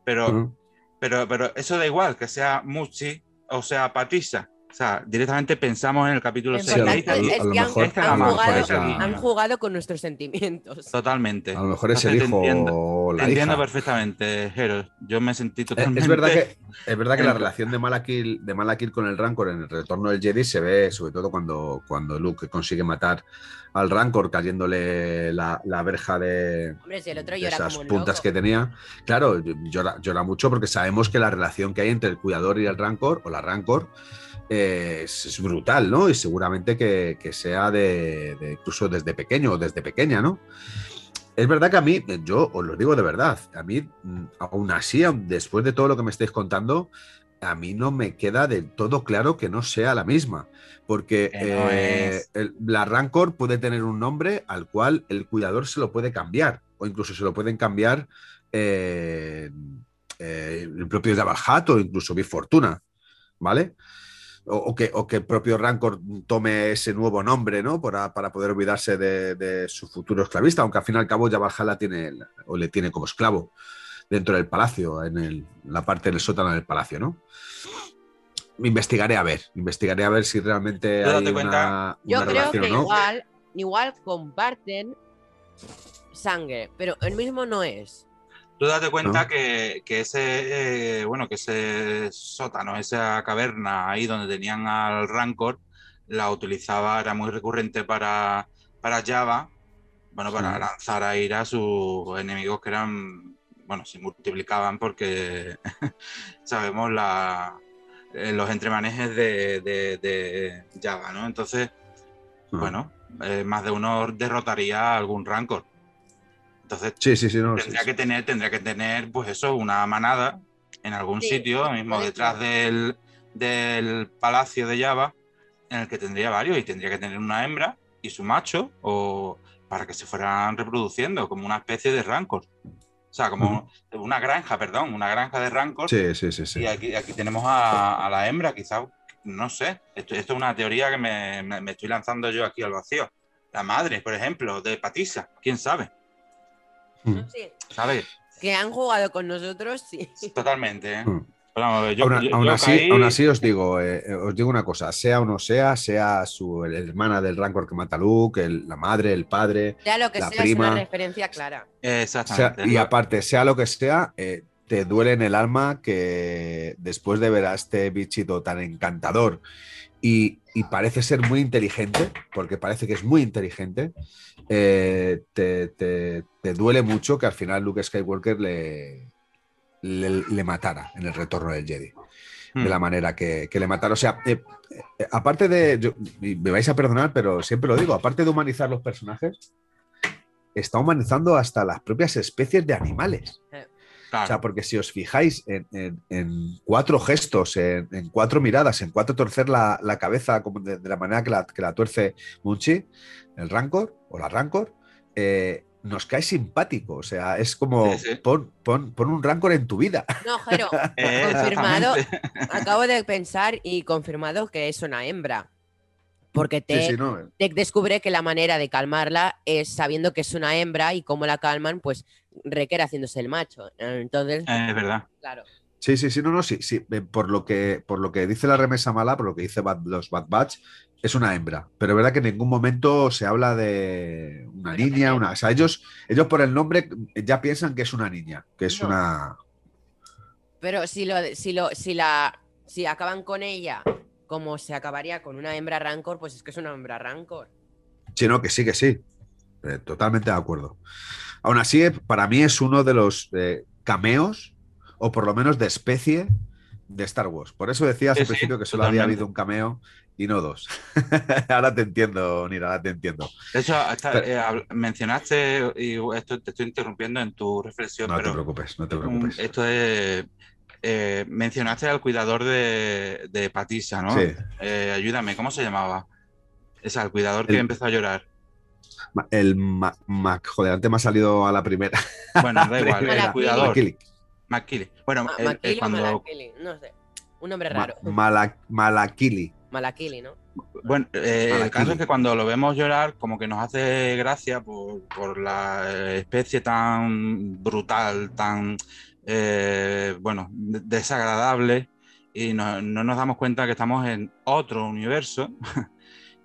Pero, pero, pero eso da igual, que sea Muchi o sea Patricia. O sea, directamente pensamos en el capítulo Lo 6. Sí, han, jugado, con nuestros sentimientos. Totalmente. A lo mejor es el Entonces, hijo entiendo, o la entiendo hija. perfectamente, Jero. Yo me sentí totalmente. Es verdad que, es verdad que la relación de Malakil, de Malakil con el Rancor en el retorno del Jedi se ve sobre todo cuando, cuando Luke consigue matar al Rancor cayéndole la, la verja de, Hombre, si el otro de llora esas como un puntas loco. que tenía. Claro, llora, llora mucho porque sabemos que la relación que hay entre el cuidador y el Rancor, o la Rancor, eh, es, es brutal, ¿no? Y seguramente que, que sea de, de incluso desde pequeño o desde pequeña, ¿no? Es verdad que a mí, yo os lo digo de verdad, a mí, mm, aún así, después de todo lo que me estáis contando, a mí no me queda del todo claro que no sea la misma, porque no eh, el- la Rancor puede tener un nombre al cual el cuidador se lo puede cambiar, o incluso se lo pueden cambiar eh, eh, el propio Hutt o incluso Big Fortuna, ¿vale? O, o que, o que el propio Rancor tome ese nuevo nombre, ¿no? Para, para poder olvidarse de, de su futuro esclavista, aunque al fin y al cabo Jabba el Hutt la tiene, o le tiene como esclavo dentro del palacio, en el- la parte del sótano del palacio, ¿no? Investigaré a ver, investigaré a ver si realmente hay una, cuenta. Yo una creo que no. igual, igual comparten sangre, pero el mismo no es. Tú date cuenta que, que, ese, eh, bueno, que ese sótano, esa caverna ahí donde tenían al Rancor, la utilizaba, era muy recurrente para, para Java, bueno, para lanzar a ir a sus enemigos que eran, bueno, se multiplicaban porque sabemos la, eh, los entremanejes de, de, Java, ¿no? Entonces, bueno, eh, más de uno derrotaría a algún Rancor. Entonces, sí, sí, sí, tendría, Que tener, tendría que tener, pues eso, una manada en algún sitio, mismo detrás del, del palacio de Java, en el que tendría varios y tendría que tener una hembra y su macho o para que se fueran reproduciendo como una especie de rancor. O sea, como una granja, perdón, una granja de rancor. Sí, sí, sí, sí. Y aquí, aquí tenemos a, la hembra, quizás, no sé, esto, es una teoría que me, me, estoy lanzando yo aquí al vacío. La madre, por ejemplo, de Patisa, quién sabe. Sí. ¿Sabes? Que han jugado con nosotros, sí. Totalmente. ¿eh? aún, así, os digo, eh, eh, os digo una cosa, sea o no sea, sea su hermana del Rancor que mata a Luke, la madre, el padre, sea lo que la sea, prima, es una referencia clara. Exactamente. y aparte, sea lo que sea, te duele en el alma que después de ver a este bichito tan encantador y, parece ser muy inteligente, porque parece que es muy inteligente, te, te duele mucho que al final Luke Skywalker le, le, matara en el retorno del Jedi. De la hmm. manera que, le mataron. O sea, eh, eh, aparte de. me vais a perdonar, pero siempre lo digo, aparte de humanizar los personajes, está humanizando hasta las propias especies de animales. O sea, porque si os fijáis en, cuatro gestos, en, cuatro miradas, en cuatro torcer la, cabeza de, la manera que la, que la, tuerce Munchi, el Rancor o la Rancor, eh, nos cae simpático. O sea, es como Pon, un rancor en tu vida. No, Jero, confirmado. Acabo de pensar y confirmado que es una hembra. Porque te, descubre que la manera de calmarla es sabiendo que es una hembra y cómo la calman, pues requiere haciéndose el macho. Entonces. es verdad. Claro. Sí, sí, sí, no, no, sí, sí. Por lo que, por lo que dice la remesa mala, por lo que dice los Bad Batch, es una hembra, pero es verdad que en ningún momento se habla de una niña, una. O sea, ellos, ellos por el nombre ya piensan que es una niña, que es una. Pero si lo, si lo, si la. Si acaban con ella como se acabaría con una hembra rancor, pues es que es una hembra rancor. Sí, no, que sí, que sí. Eh, totalmente de acuerdo. Aún así, para mí es uno de los eh, cameos, o por lo menos de especie, de Star Wars. Por eso decías al principio que solo había habido un cameo y no dos. ahora te entiendo, Nira, ahora te entiendo. De hecho, eh, mencionaste, y esto te estoy interrumpiendo en tu reflexión. No te preocupes, no te preocupes. Esto es. Eh, mencionaste al cuidador de, de Patisa, ¿no? Sí. Eh, ayúdame, ¿cómo se llamaba? Es el cuidador que empezó a llorar. El Mac, joder, antes me ha salido a la primera. Bueno, da igual, el cuidador. McKilly. Bueno, cuando... no sé. Un nombre raro. Malakili. Malakili, ¿no? Bueno, eh, el caso es que cuando lo vemos llorar, como que nos hace gracia por, la especie tan brutal, tan, eh, bueno, desagradable, y no, nos damos cuenta que estamos en otro universo,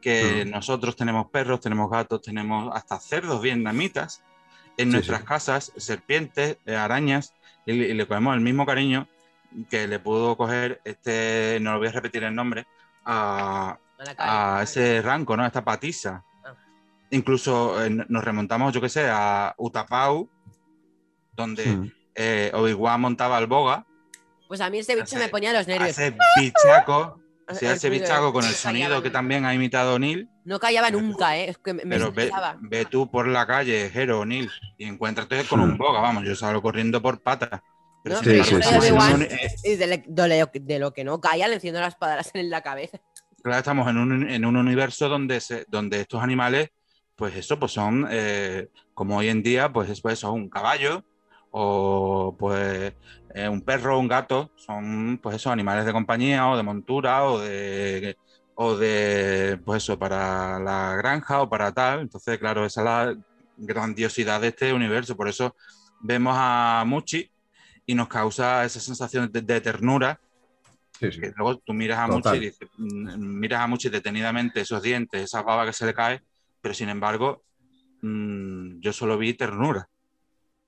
que nosotros tenemos perros, tenemos gatos, tenemos hasta cerdos vietnamitas en nuestras casas, serpientes, eh, arañas, y, y le cogemos el mismo cariño que le pudo coger este, no lo voy a repetir el nombre, a, ese ranco, ¿no? A esta patisa. Ah. Incluso eh, nos remontamos, yo qué sé, a Utapau, donde eh, Obi-Wan montaba al boga. Pues a mí ese bicho me ponía los nervios. Ese bichaco, ese bichaco con el sonido que también ha imitado Neil. No callaba nunca, ¿eh? Es que me Pero ve, ve, tú por la calle, Jero, Neil, y encuéntrate con un boga, vamos, yo salgo corriendo por patas de, lo que no calla, le enciendo las espadas en la cabeza. Claro, estamos en un, en un universo donde, se, donde estos animales, pues eso, pues son, eh, como hoy en día, pues pues son un caballo o pues eh, un perro, un gato, son pues esos animales de compañía o de montura o de o de pues eso para la granja o para tal. Entonces, claro, esa es la grandiosidad de este universo. Por eso vemos a Muchi y nos causa esa sensación de, ternura. Que luego tú miras a Muchi y dices, mm, miras a Muchi detenidamente esos dientes, esa baba que se le cae, pero sin embargo, mm, yo solo vi ternura.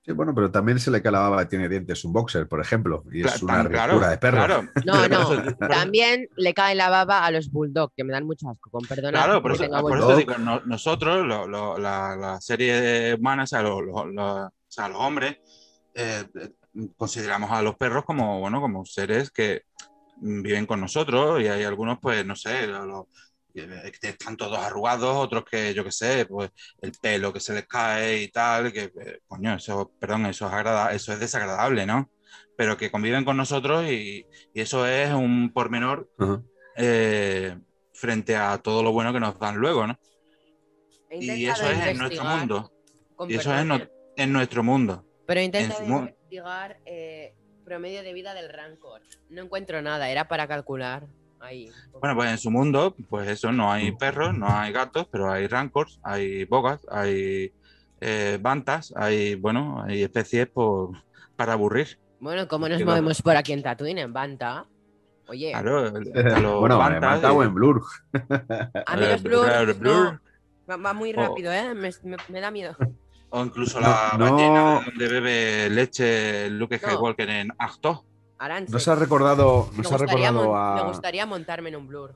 Sí, bueno, pero también se le cae la baba que tiene dientes un boxer, por ejemplo, y es una tan claro, de perro. claro. No, no. También le cae la baba a los bulldog, que me dan mucho asco, con perdón. Claro, por eso, por digo, no- nosotros, lo- lo- la, la serie humana, o sea, lo- lo- lo- o sea, los hombres, eh, consideramos a los perros como, bueno, como seres que viven con nosotros y hay algunos, pues, no sé, lo- lo- eh, que están todos arrugados, otros que, yo qué sé, pues el pelo que se les cae y tal, que, eh, coño, eso, perdón, eso es, agrada- eso es desagradable, ¿no? Pero que conviven con nosotros y, y eso es un pormenor Ajá. eh, frente a todo lo bueno que nos dan luego, ¿no? He Y eso es en nuestro mundo. Y eso es en, perdón, no- en nuestro mundo. Pero mu- investigar eh, promedio de vida del Rancor. No encuentro nada, era para calcular. Ahí. Bueno, pues en su mundo, pues eso, no hay perros, no hay gatos, pero hay rancors, hay bogas, hay eh, bantas, hay, bueno, hay especies por, para aburrir. Bueno, ¿cómo nos no- movemos por aquí en Tatooine, en Banta? Oye, Claro, los bueno, en y- o en Blur. a mí eh, los Blur, no, va, va muy rápido, ¿eh? Me, me- me da miedo. o incluso No, la no. ballena donde bebe leche Luke No. Skywalker en Acto. Arance. Nos ha recordado, me, nos ha gustaría recordado mon- me a. gustaría montarme en un Blur.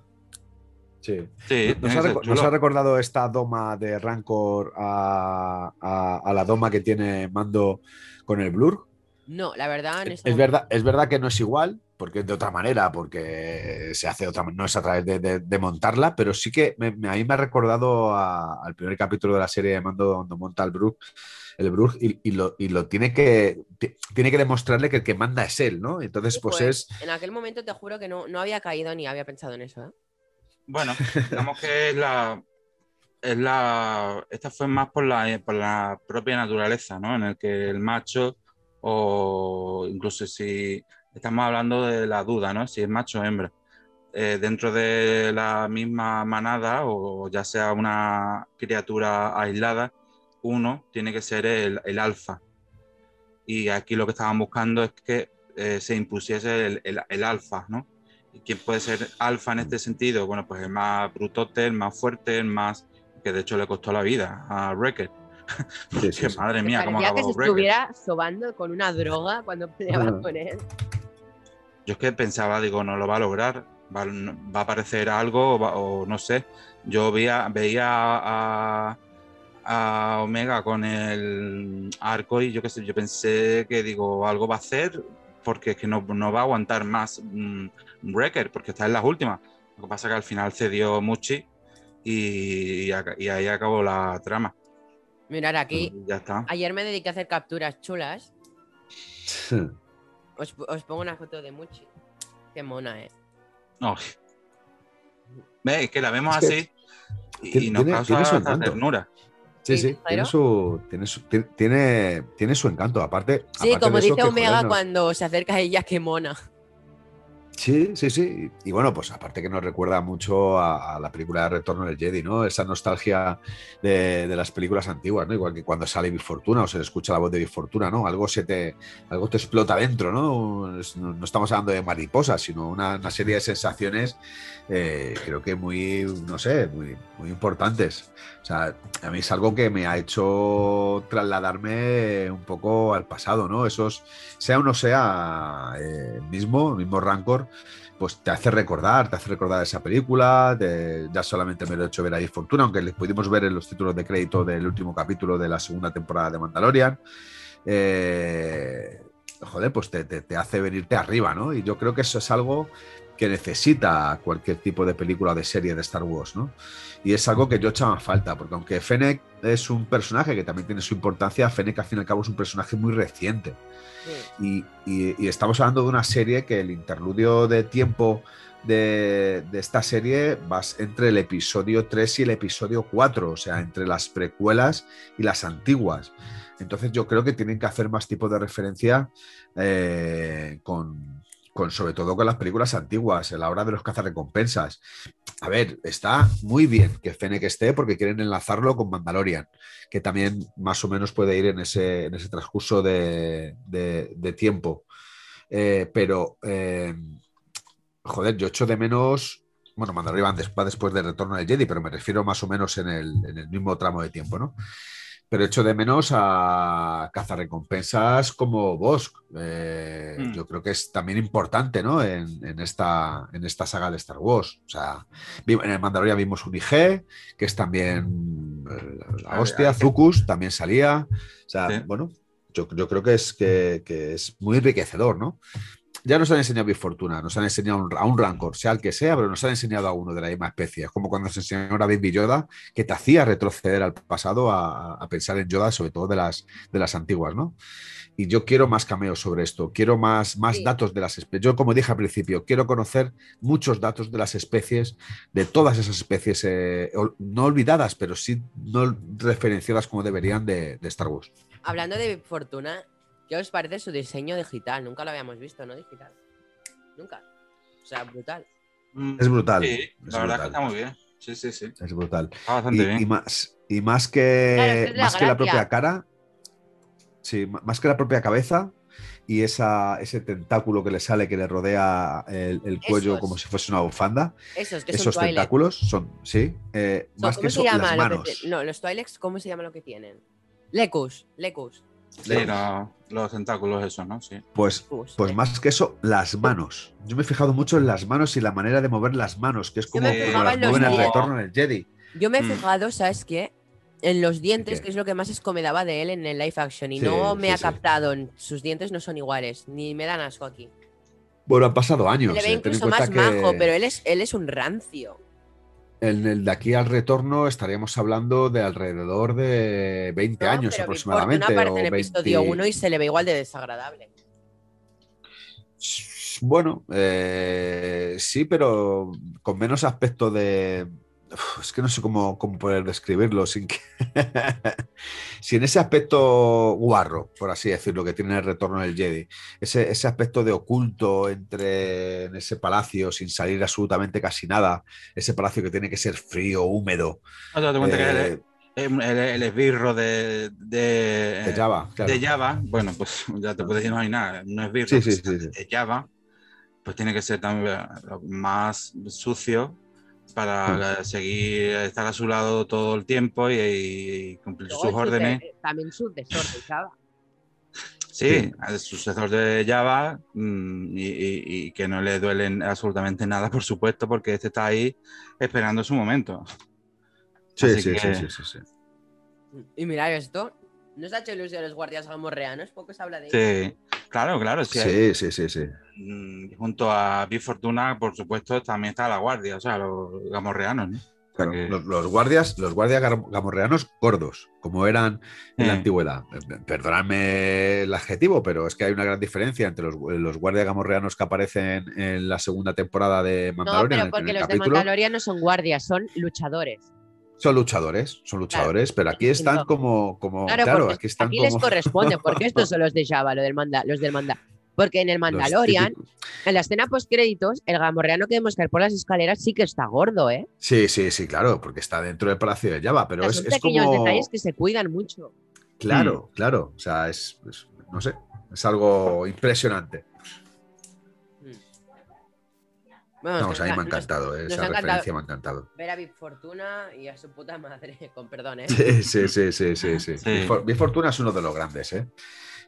Sí. Sí, Nos ha, nos recordado esta doma de Rancor a, a- a la doma que tiene Mando con el Blur. No, la verdad, en Es, eso- verdad, es verdad que no es igual, porque es de otra manera, porque se hace de otra no es a través de, de- de montarla, pero sí que me- me- a mí me ha recordado a- al primer capítulo de la serie de Mando cuando monta el Brug, el Brug y, y lo, y lo tiene que ti- tiene que demostrarle que el que manda es él, ¿no? Entonces, Sí, pues, pues, es En aquel momento te juro que no, no había caído ni había pensado en eso, ¿eh? Bueno, digamos que es la, es la. Esta fue más por la, por la propia naturaleza, ¿no? En el que el macho, o incluso si estamos hablando de la duda, ¿no? Si es macho o hembra. eh, dentro de la misma manada, o ya sea una criatura aislada, uno tiene que ser el, el alfa. Y aquí lo que estaban buscando es que eh, se impusiese el, el- el alfa, ¿no? ¿Y quién puede ser alfa en este sentido? Bueno, pues el más brutote, el más fuerte, el más. que de hecho le costó la vida a Wrecker. Sí, sí, que sí. madre mía, cómo parecía que acabó se Wrecker. estuviera sobando con una droga cuando peleaba Ajá. con él. Yo es que pensaba, digo, no lo va a lograr, va, va a aparecer algo o, va- o no sé. Yo veía, veía a, a Omega con el arco y yo qué sé, yo pensé que digo, algo va a hacer porque es que no, no va a aguantar más mm, Wrecker, porque está en las últimas. Lo que pasa es que al final cedió Muchi y, y aca- y ahí acabó la trama. Mirad aquí. Y ya está. Ayer me dediqué a hacer capturas chulas. Os, os pongo una foto de Muchi. Qué mona, eh. No. Ve, es que la vemos Es que así y, nos causa encanto. ternura. Sí, Sí, tiene su, tiene, su, ti- tiene, tiene su encanto. Aparte, Sí, aparte como de eso, dice que, Omega joder, no- cuando se acerca a ella, qué mona. Sí, sí, sí. Y, bueno, pues aparte que nos recuerda mucho a, la película de Retorno del Jedi, ¿no? Esa nostalgia de, las películas antiguas, ¿no? Igual que cuando sale Big Fortuna o se escucha la voz de Big Fortuna, ¿no? Algo se te, algo te explota dentro, ¿no? No, estamos hablando de mariposas, sino una, serie de sensaciones, eh, creo que muy, no sé, muy, muy importantes. O sea, a mí es algo que me ha hecho trasladarme un poco al pasado, ¿no? Esos, sea o no sea eh, mismo, mismo Rancor, pues te hace recordar, te hace recordar esa película, ya solamente me lo he hecho ver ahí Fortuna, aunque les pudimos ver en los títulos de crédito del último capítulo de la segunda temporada de Mandalorian. Eh, joder, pues te, te- te hace venirte arriba, ¿no? Y yo creo que eso es algo que necesita cualquier tipo de película de serie de Star Wars, ¿no? Y es algo que yo echaba falta, porque aunque Fennec es un personaje que también tiene su importancia, Fennec al fin y al cabo es un personaje muy reciente. Sí. Y, y- y estamos hablando de una serie que el interludio de tiempo de, de esta serie va entre el episodio 3 y el episodio 4, o sea, entre las precuelas y las antiguas. Entonces yo creo que tienen que hacer más tipo de referencia eh, con, con, sobre todo con las películas antiguas, a la hora de los cazarrecompensas. A ver, está muy bien que Fennec esté porque quieren enlazarlo con Mandalorian que también más o menos puede ir en ese, en ese transcurso de, de- de tiempo. Eh, pero, eh, joder, yo echo de menos. Bueno, Mandalorian va des- va después del retorno del Jedi, pero me refiero más o menos en el, en el mismo tramo de tiempo, ¿no? Pero echo de menos a cazarrecompensas como Bosk. Eh, Mm. Yo creo que es también importante, ¿no? En, en esta, en esta saga de Star Wars. O sea, en el Mandalorian vimos un IG, que es también eh, la hostia, Zucus también salía. O sea, Sí. bueno, yo, yo creo que es, que, que es muy enriquecedor, ¿no? Ya nos han enseñado Big Fortuna, nos han enseñado a un Rancor, sea el que sea, pero nos han enseñado a uno de la misma especie. Es como cuando nos enseñó a Baby Yoda, que te hacía retroceder al pasado a, a pensar en Yoda, sobre todo de las, de las antiguas, ¿no? Y yo quiero más cameos sobre esto, quiero más, más Sí. datos de las especies. Yo, como dije al principio, quiero conocer muchos datos de las especies, de todas esas especies, eh, no olvidadas, pero sí no referenciadas como deberían de, de Star Wars. Hablando de Fortuna, ¿qué os parece su diseño digital? Nunca lo habíamos visto, ¿no? Digital. Nunca. O sea, brutal. Mm, Es brutal. Sí, es la verdad brutal. que está muy bien. Sí, sí, sí. Es brutal. Está bastante y, bien. y más, y más que, Claro, esa es la más que la propia cara, sí, más que la propia cabeza y esa, ese tentáculo que le sale, que le rodea el, el cuello Esos. como si fuese una bufanda, Esos que esos son tentáculos son, sí, eh, Son- más que ¿Cómo eso, lo que te- No, los Twi'leks, ¿cómo se llama lo que tienen? Lecus, Lecus. Sí, no, los tentáculos, esos, ¿no? Sí. Pues, pues más que eso, las manos. Yo me he fijado mucho en las manos y la manera de mover las manos, que es como, como las mueven en el retorno en el Jedi. Yo me he Mm. fijado, ¿sabes qué? En los dientes, qué? que es lo que más es me daba de él en el live action. Y Sí, no me sí, ha captado. Sus dientes no son iguales. Ni me dan asco aquí. Bueno, han pasado años. Se le ve eh, incluso más que- majo, pero él es, él es un rancio. En el de aquí al retorno estaríamos hablando de alrededor de 20 No, años pero aproximadamente. Fortuna aparece o en episodio 20. 1 y se le ve igual de desagradable. Bueno, eh, sí, pero con menos aspecto de. Uf, Es que no sé cómo, cómo poder describirlo sin que. sin ese aspecto guarro, por así decirlo, que tiene el retorno del Jedi. Ese, ese aspecto de oculto entre en ese palacio sin salir absolutamente casi nada. Ese palacio que tiene que ser frío, húmedo. No te das cuenta que eh, es el, el- el esbirro de, de, de Java, claro. de Java, bueno, pues ya te puedes imaginar, no es birro, Sí, sí, pues, sí, de Java, pues tiene que ser también más sucio para Hmm. seguir, estar a su lado todo el tiempo y, y cumplir Luego sus órdenes. suce- También su desorden, ¿sabes? Sí, sucesor de Java mm, y, y- y que no le duelen absolutamente nada, por supuesto, porque este está ahí esperando su momento. Sí, sí, que- sí, sí, sí, sí. Y mirad esto. ¿No se ha hecho ilusión a los guardias gamorreanos? Poco se habla de ellos. Sí, claro, claro. Sí, Sí, sí, sí, sí. Mm, junto a Big Fortuna, por supuesto, también está la guardia, o sea, los gamorreanos, ¿no? Claro, los, los guardias, los guardias gamorreanos gordos, como eran en la Eh. antigüedad. Eh, Perdonadme el adjetivo, pero es que hay una gran diferencia entre los, los guardias gamorreanos que aparecen en la segunda temporada de No, Mandalorian. pero en el porque los de capítulo. Mandalorian no son guardias, son luchadores. Son luchadores, son luchadores, pero aquí están como, como Claro, aquí están aquí les corresponde, porque estos son los de Java, lo del manda, los del manda. Porque en el los Mandalorian, en la escena post créditos, el gamorreano que vemos caer por las escaleras sí que está gordo, ¿eh? Sí, sí, sí, claro, porque está dentro del Palacio de Java, pero O sea, es, son es pequeños como detalles que se cuidan mucho. claro, claro, o sea, es, es- no sé, es algo impresionante. Bueno, Vamos, a mí me ha nos- encantado, eh, nos esa encantado. referencia me ha encantado. Ver a Big Fortuna y a su puta madre, con perdón, ¿eh? Sí, sí, sí, sí, sí. sí. Sí. Mi, for- mi fortuna es uno de los grandes, ¿eh?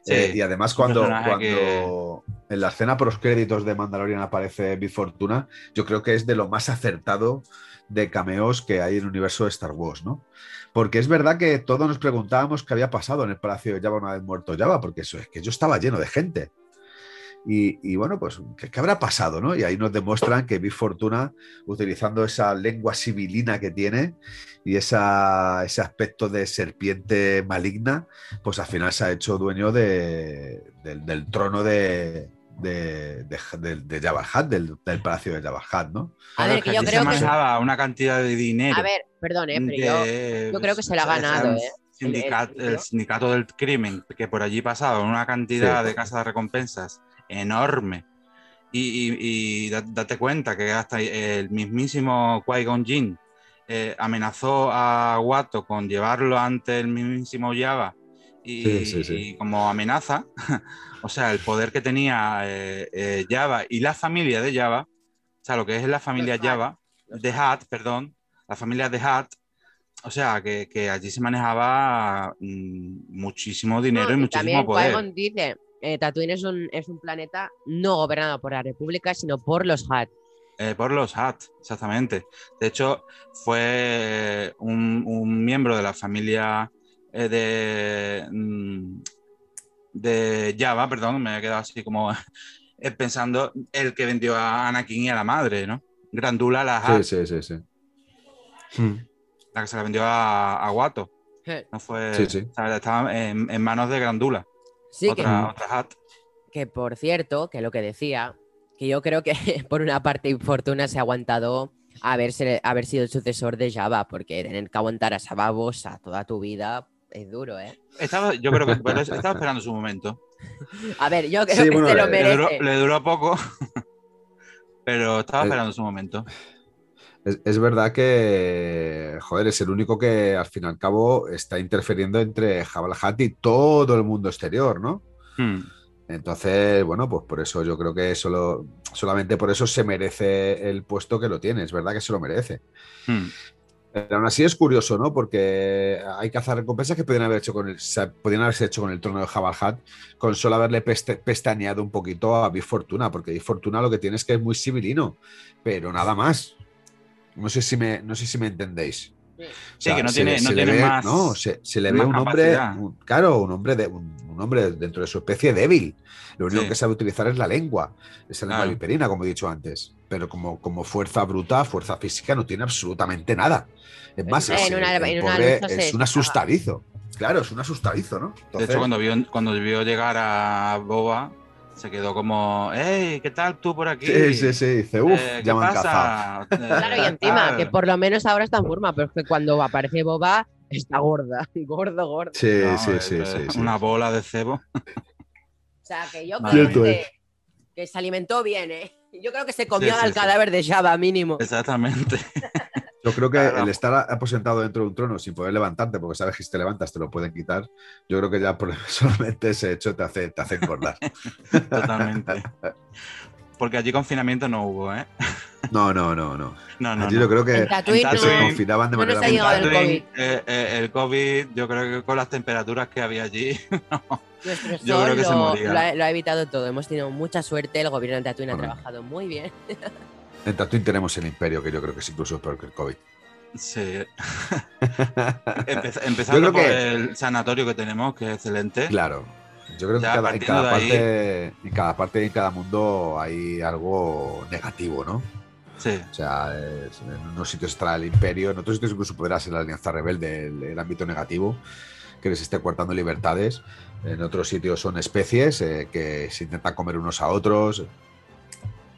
Sí, Eh, y además cuando, cuando en la escena post créditos de Mandalorian aparece Big Fortuna, yo creo que es de lo más acertado de cameos que hay en el universo de Star Wars, ¿no? Porque es verdad que todos nos preguntábamos qué había pasado en el Palacio de Java una vez muerto Java, porque eso es que yo estaba lleno de gente. Y, y bueno, pues, ¿qué, qué habrá pasado? ¿no? Y ahí nos demuestran que Big Fortuna, utilizando esa lengua sibilina que tiene y esa, ese aspecto de serpiente maligna, pues al final se ha hecho dueño de- del, del trono de, de, de, de- de Jabba el Hutt, del, del palacio de Jabba Hutt, ¿no? A ver, que yo creo se que. manejaba una cantidad de dinero. A ver, perdón, ¿eh? Pero yo. de- yo creo que se la ha ganado, el ¿eh? El- el- el sindicato del crimen, que por allí pasaba una cantidad Sí. de casas de recompensas enorme. Y, y- y da- date cuenta que hasta el mismísimo Qui-Gon Jinn eh, amenazó a Watto con llevarlo ante el mismísimo Java y, Sí, sí, sí. y como amenaza, o sea, el poder que tenía eh, eh, Java y la familia de Java, o sea, lo que es la familia. Java, de Hat, perdón, la familia de Hat, o sea, que, que allí se manejaba mm, muchísimo dinero No, y y muchísimo también poder. Dice, eh, Tatooine es un, es un planeta no gobernado por la República, sino por los Hat. Eh, por los Hat, exactamente. De hecho, fue un, un miembro de la familia eh, de, mm, de Java, perdón, me he quedado así como eh, pensando, el que vendió a Anakin y a la madre, ¿no? Grandula la Hat, Sí, sí, sí, sí. Hmm. la que se la vendió a, a Watto. No fue, Sí, sí. estaba en, en manos de Grandula, Sí, otra, otra Hat. que, que por cierto, que lo que decía, que yo creo que por una parte Infortuna se ha aguantado haberse, haber sido el sucesor de Java, porque tener que aguantar a Sababosa toda tu vida es duro, ¿eh? Estaba, yo creo que bueno, estaba esperando su momento. A ver, yo creo Sí, que bueno, se lo le- Le duró, merece. le duró poco, pero estaba Eh, esperando su momento. Es, es verdad que, joder, es el único que al fin y al cabo está interfiriendo entre Jabal el Hutt y todo el mundo exterior, ¿no? Hmm. Entonces, bueno, pues por eso yo creo que solo, solamente por eso se merece el puesto que lo tiene, es verdad que se lo merece. Hmm. Pero aún así es curioso, ¿no? Porque hay recompensas que podrían haber hecho con el, podrían haberse hecho con el trono de Jabal Hutt, con solo haberle peste- pestañeado un poquito a Big Fortuna, porque Big Fortuna lo que tiene es que es muy civilino, pero nada más. No sé si me, no sé si me entendéis. O Sí, que no se tiene- no se le tiene ve- más- no, se, se le ve un hombre, un- claro, un hombre, de, un, un hombre dentro de su especie débil. Lo único Sí. que sabe utilizar es la lengua, esa lengua Claro. viperina, como he dicho antes. Pero como, como fuerza bruta, fuerza física, no tiene absolutamente nada. Es más, En es, una- el pobre es un asustadizo. Claro, es un asustadizo, ¿no? De hecho, cuando vio, cuando vio llegar a Boba, se quedó como, hey, ¿qué tal tú por aquí? sí, sí, sí, dice, uff, Eh, ¿Qué ya me han cazado. pasa? Claro, y encima, que por lo menos ahora está en forma, pero es que cuando aparece Boba, está gorda. Gordo, gordo. Sí, No, sí, es- sí, sí, es sí. Una bola de cebo. O sea, que yo creo que, que se alimentó bien, ¿eh? Yo creo que se comió Sí, sí, al sí. cadáver de Java mínimo. Exactamente. Yo creo que el estar aposentado dentro de un trono sin poder levantarte, porque sabes que si te levantas te lo pueden quitar, yo creo que ya por- solamente ese hecho te hace, te hace engordar. Totalmente. Porque allí confinamiento no hubo, ¿eh? No, no, no, no. No, no. Allí no. yo creo que En en se no- confinaban de manera ha muy el. COVID. eh, eh, el COVID, yo creo que con las temperaturas que había allí, Yo creo que se lo, moría. lo ha, lo ha evitado todo. Hemos tenido mucha suerte. El gobierno de Tatooine ha Bueno. trabajado muy bien. En Tatooine tenemos el imperio, que yo creo que es incluso peor que el COVID. sí. Empe- empezando por que- el sanatorio que tenemos, que es excelente. Claro. Yo creo que cada- en, cada ahí- parte, en cada parte y en cada mundo hay algo negativo, ¿no? Sí. O sea, en unos sitios estará el imperio, en otros sitios incluso podrá ser la alianza rebelde, el, el ámbito negativo, que les esté cortando libertades. En otros sitios son especies eh, que se intentan comer unos a otros.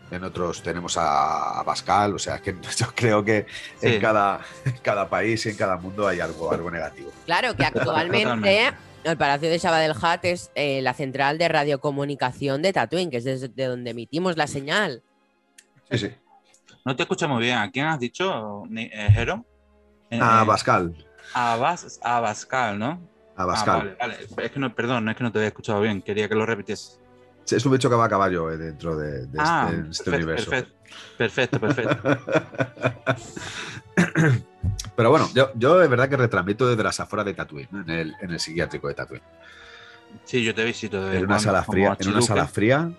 En otros tenemos a, a Pascal, o sea, es que yo creo que Sí. en, cada, en cada país y en cada mundo hay algo, algo negativo. Claro que actualmente el Palacio de Jabba del Hutt es eh, la central de radiocomunicación de Tatooine, que es desde donde emitimos la señal. Sí, sí. No te escucho muy bien. ¿A quién has dicho, eh, Jero? Eh, A eh, Pascal, a, Bas- a Bascal, ¿no? a Ah, Pascal. vale, vale. Es que no, perdón, no es que no te había escuchado bien. Quería que lo repitiese. Es un bicho que va a caballo eh, dentro de, de ah, este, este perfecto, universo. perfecto, perfecto, perfecto. Pero bueno, yo, yo de verdad que retransmito desde las afueras de Tatooine, en, el, en el psiquiátrico de Tatooine. Sí, yo te visito. de En una sala fría. En una archiduque. sala fría.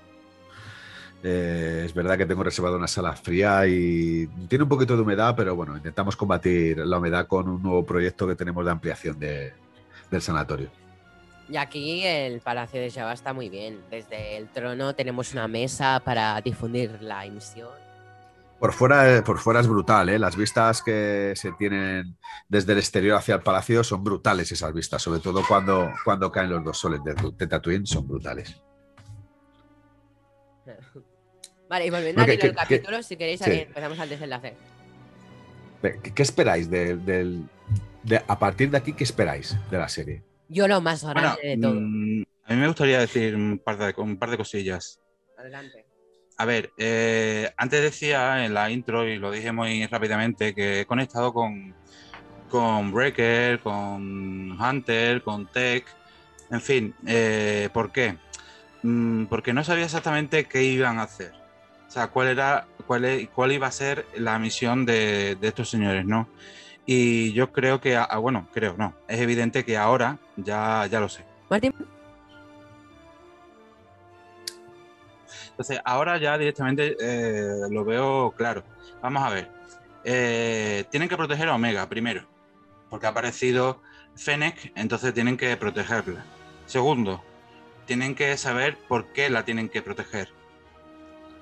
Eh, es verdad que tengo reservado una sala fría y tiene un poquito de humedad, pero bueno, intentamos combatir la humedad con un nuevo proyecto que tenemos de ampliación de- del sanatorio. Y aquí el Palacio de Jabba está muy bien. Desde el trono tenemos una mesa para difundir la emisión. Por fuera, por fuera es brutal, ¿eh? las vistas que se tienen desde el exterior hacia el palacio son brutales esas vistas, sobre todo cuando, cuando caen los dos soles de, de Tatooine, son brutales. Vale, y volviendo al que- capítulo, si queréis, sí. empezamos al desenlace. ¿Qué, qué esperáis de, del- de- a partir de aquí? ¿Qué esperáis de la serie? Yo lo más grande Bueno, de todo. mm, a mí me gustaría decir un par de, un par de cosillas. Adelante. A ver, eh, antes decía en la intro, y lo dije muy rápidamente, que he conectado con, con Breaker, con Hunter, con Tech, en fin, eh, ¿por qué? Mm, porque no sabía exactamente qué iban a hacer. O sea, cuál era, cuál, e- cuál iba a ser la misión de, de estos señores, ¿no? Y yo creo que, ah, bueno, creo, no, es evidente que ahora ya, ya lo sé. Martín. Entonces, ahora ya directamente eh, lo veo claro. Vamos a ver. Eh, tienen que proteger a Omega primero, porque ha aparecido Fennec, entonces tienen que protegerla. Segundo, tienen que saber por qué la tienen que proteger.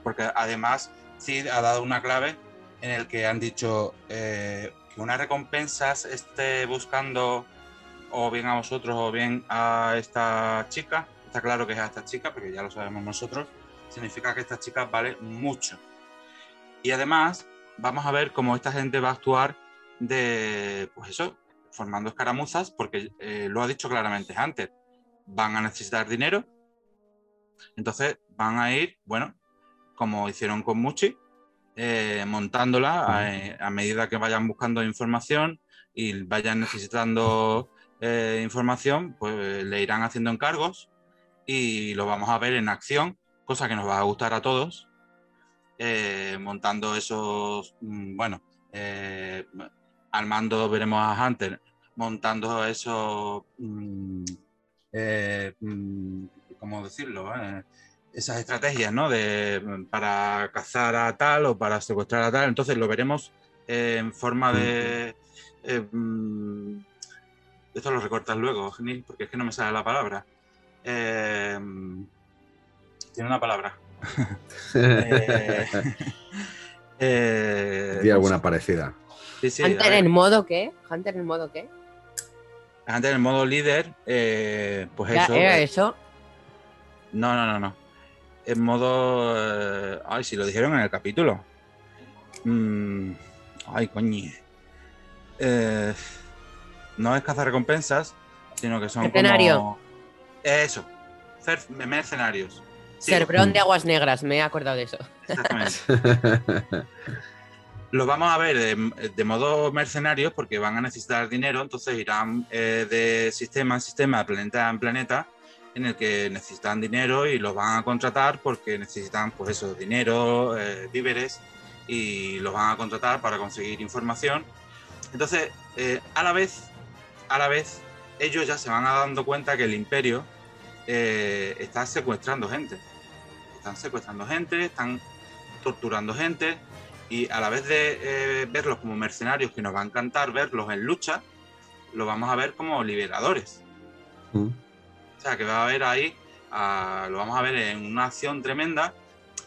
Porque además, Sid ha dado una clave en el que han dicho eh, que una recompensa esté buscando o bien a vosotros o bien a esta chica. Está claro que es a esta chica, porque ya lo sabemos nosotros significa que esta chica vale mucho. Y además, vamos a ver cómo esta gente va a actuar de, pues eso, formando escaramuzas, porque eh, lo ha dicho claramente antes, van a necesitar dinero, entonces van a ir, bueno, como hicieron con Muchi, eh, montándola a, medida que vayan buscando información y vayan necesitando eh, información, pues le irán haciendo encargos y lo vamos a ver en acción cosa que nos va a gustar a todos, eh, montando esos, mm, bueno, eh, al mando veremos a Hunter montando esos, mm, eh, mm, ¿cómo decirlo? Esas estrategias, ¿no? De, para cazar a tal o para secuestrar a tal. Entonces lo veremos en forma de... esto lo recortas luego, Genil, porque es que no me sale la palabra. Tiene una palabra. eh, eh, alguna parecida. ¿Hunter en modo qué? ¿Hunter en modo qué? Hunter en modo líder, eh, pues eso. ¿Era eh, eso? No, no, no, no. En modo. Eh, ay, si lo dijeron en el capítulo. Mm, ay, coño. no es cazar recompensas, sino que son Mercenario. como. Eso. Mercenarios. Cerbrón de aguas negras, me he acordado de eso. Exactamente. Lo vamos a ver de, modo mercenarios porque van a necesitar dinero, entonces irán eh, de sistema en sistema, de planeta en planeta, en el que necesitan dinero y los van a contratar porque necesitan, pues eso, dinero, eh, víveres y los van a contratar para conseguir información. Entonces, eh, a la vez, a la vez, ellos ya se van dando cuenta que el imperio eh, están secuestrando gente. Están secuestrando gente, están torturando gente y a la vez de verlos como mercenarios, que nos va a encantar verlos en lucha, lo vamos a ver como liberadores. Mm. Sea, que va a haber ahí, lo vamos a ver en una acción tremenda,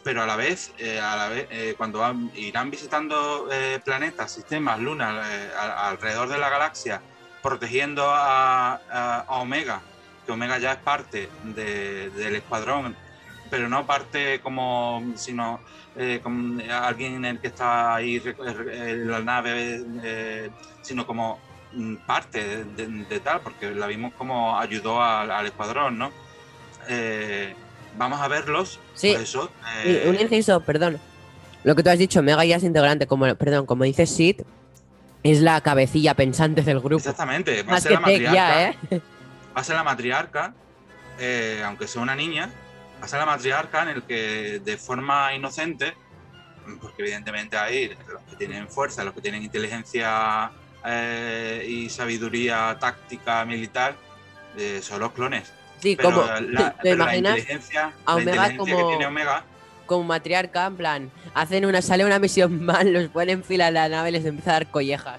pero a la vez, eh, a la vez cuando irán visitando planetas, sistemas, lunas alrededor de la galaxia, protegiendo a Omega Omega ya es parte del escuadrón, pero no parte como, sino eh, como alguien en el que está ahí en la nave, eh, sino como parte de, tal, porque la vimos como ayudó al, escuadrón, ¿no? Eh, vamos a verlos. Sí. Pues eso, un inciso, perdón. Lo que tú has dicho, Omega ya es integrante, como, perdón, como dice Sid, es la cabecilla pensante del grupo. Exactamente, va Más a ser que la ya, ¿eh? va a ser la matriarca, eh, aunque sea una niña, va a ser la matriarca en el que de forma inocente, porque evidentemente hay los que tienen fuerza, los que tienen inteligencia eh, y sabiduría táctica militar, eh, son los clones. Sí, como la, ¿te imaginas inteligencia, a Omega como, que tiene Omega como matriarca, en plan, hacen una, sale una misión mal, los ponen en fila a la nave y les empieza a dar collejas.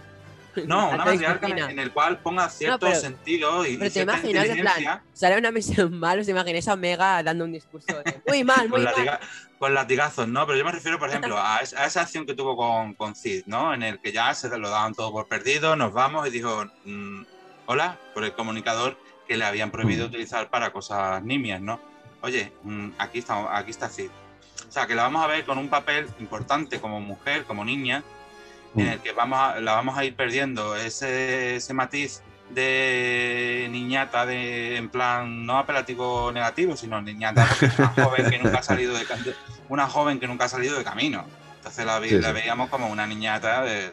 No, una matriarca en el cual ponga cierto sentido y, pero te imaginas, en plan, sale una misión mal, os imagináis a Omega dando un discurso de, muy mal, muy mal. con latigazos, ¿no? Pero yo me refiero, por ejemplo, a, esa acción que tuvo con, con Cid, ¿no? En el que ya se lo daban todo por perdido, nos vamos y dijo, mm, hola, por el comunicador que le habían prohibido mm. utilizar para cosas nimias, ¿no? Oye, mm, aquí, está, aquí está Cid. O sea, que la vamos a ver con un papel importante como mujer, como niña, en el que vamos la vamos a ir perdiendo. Ese, ese matiz de niñata de en plan no apelativo negativo sino niñata una joven que nunca ha salido de una joven que nunca ha salido de camino. Entonces la, veíamos como una niñata de,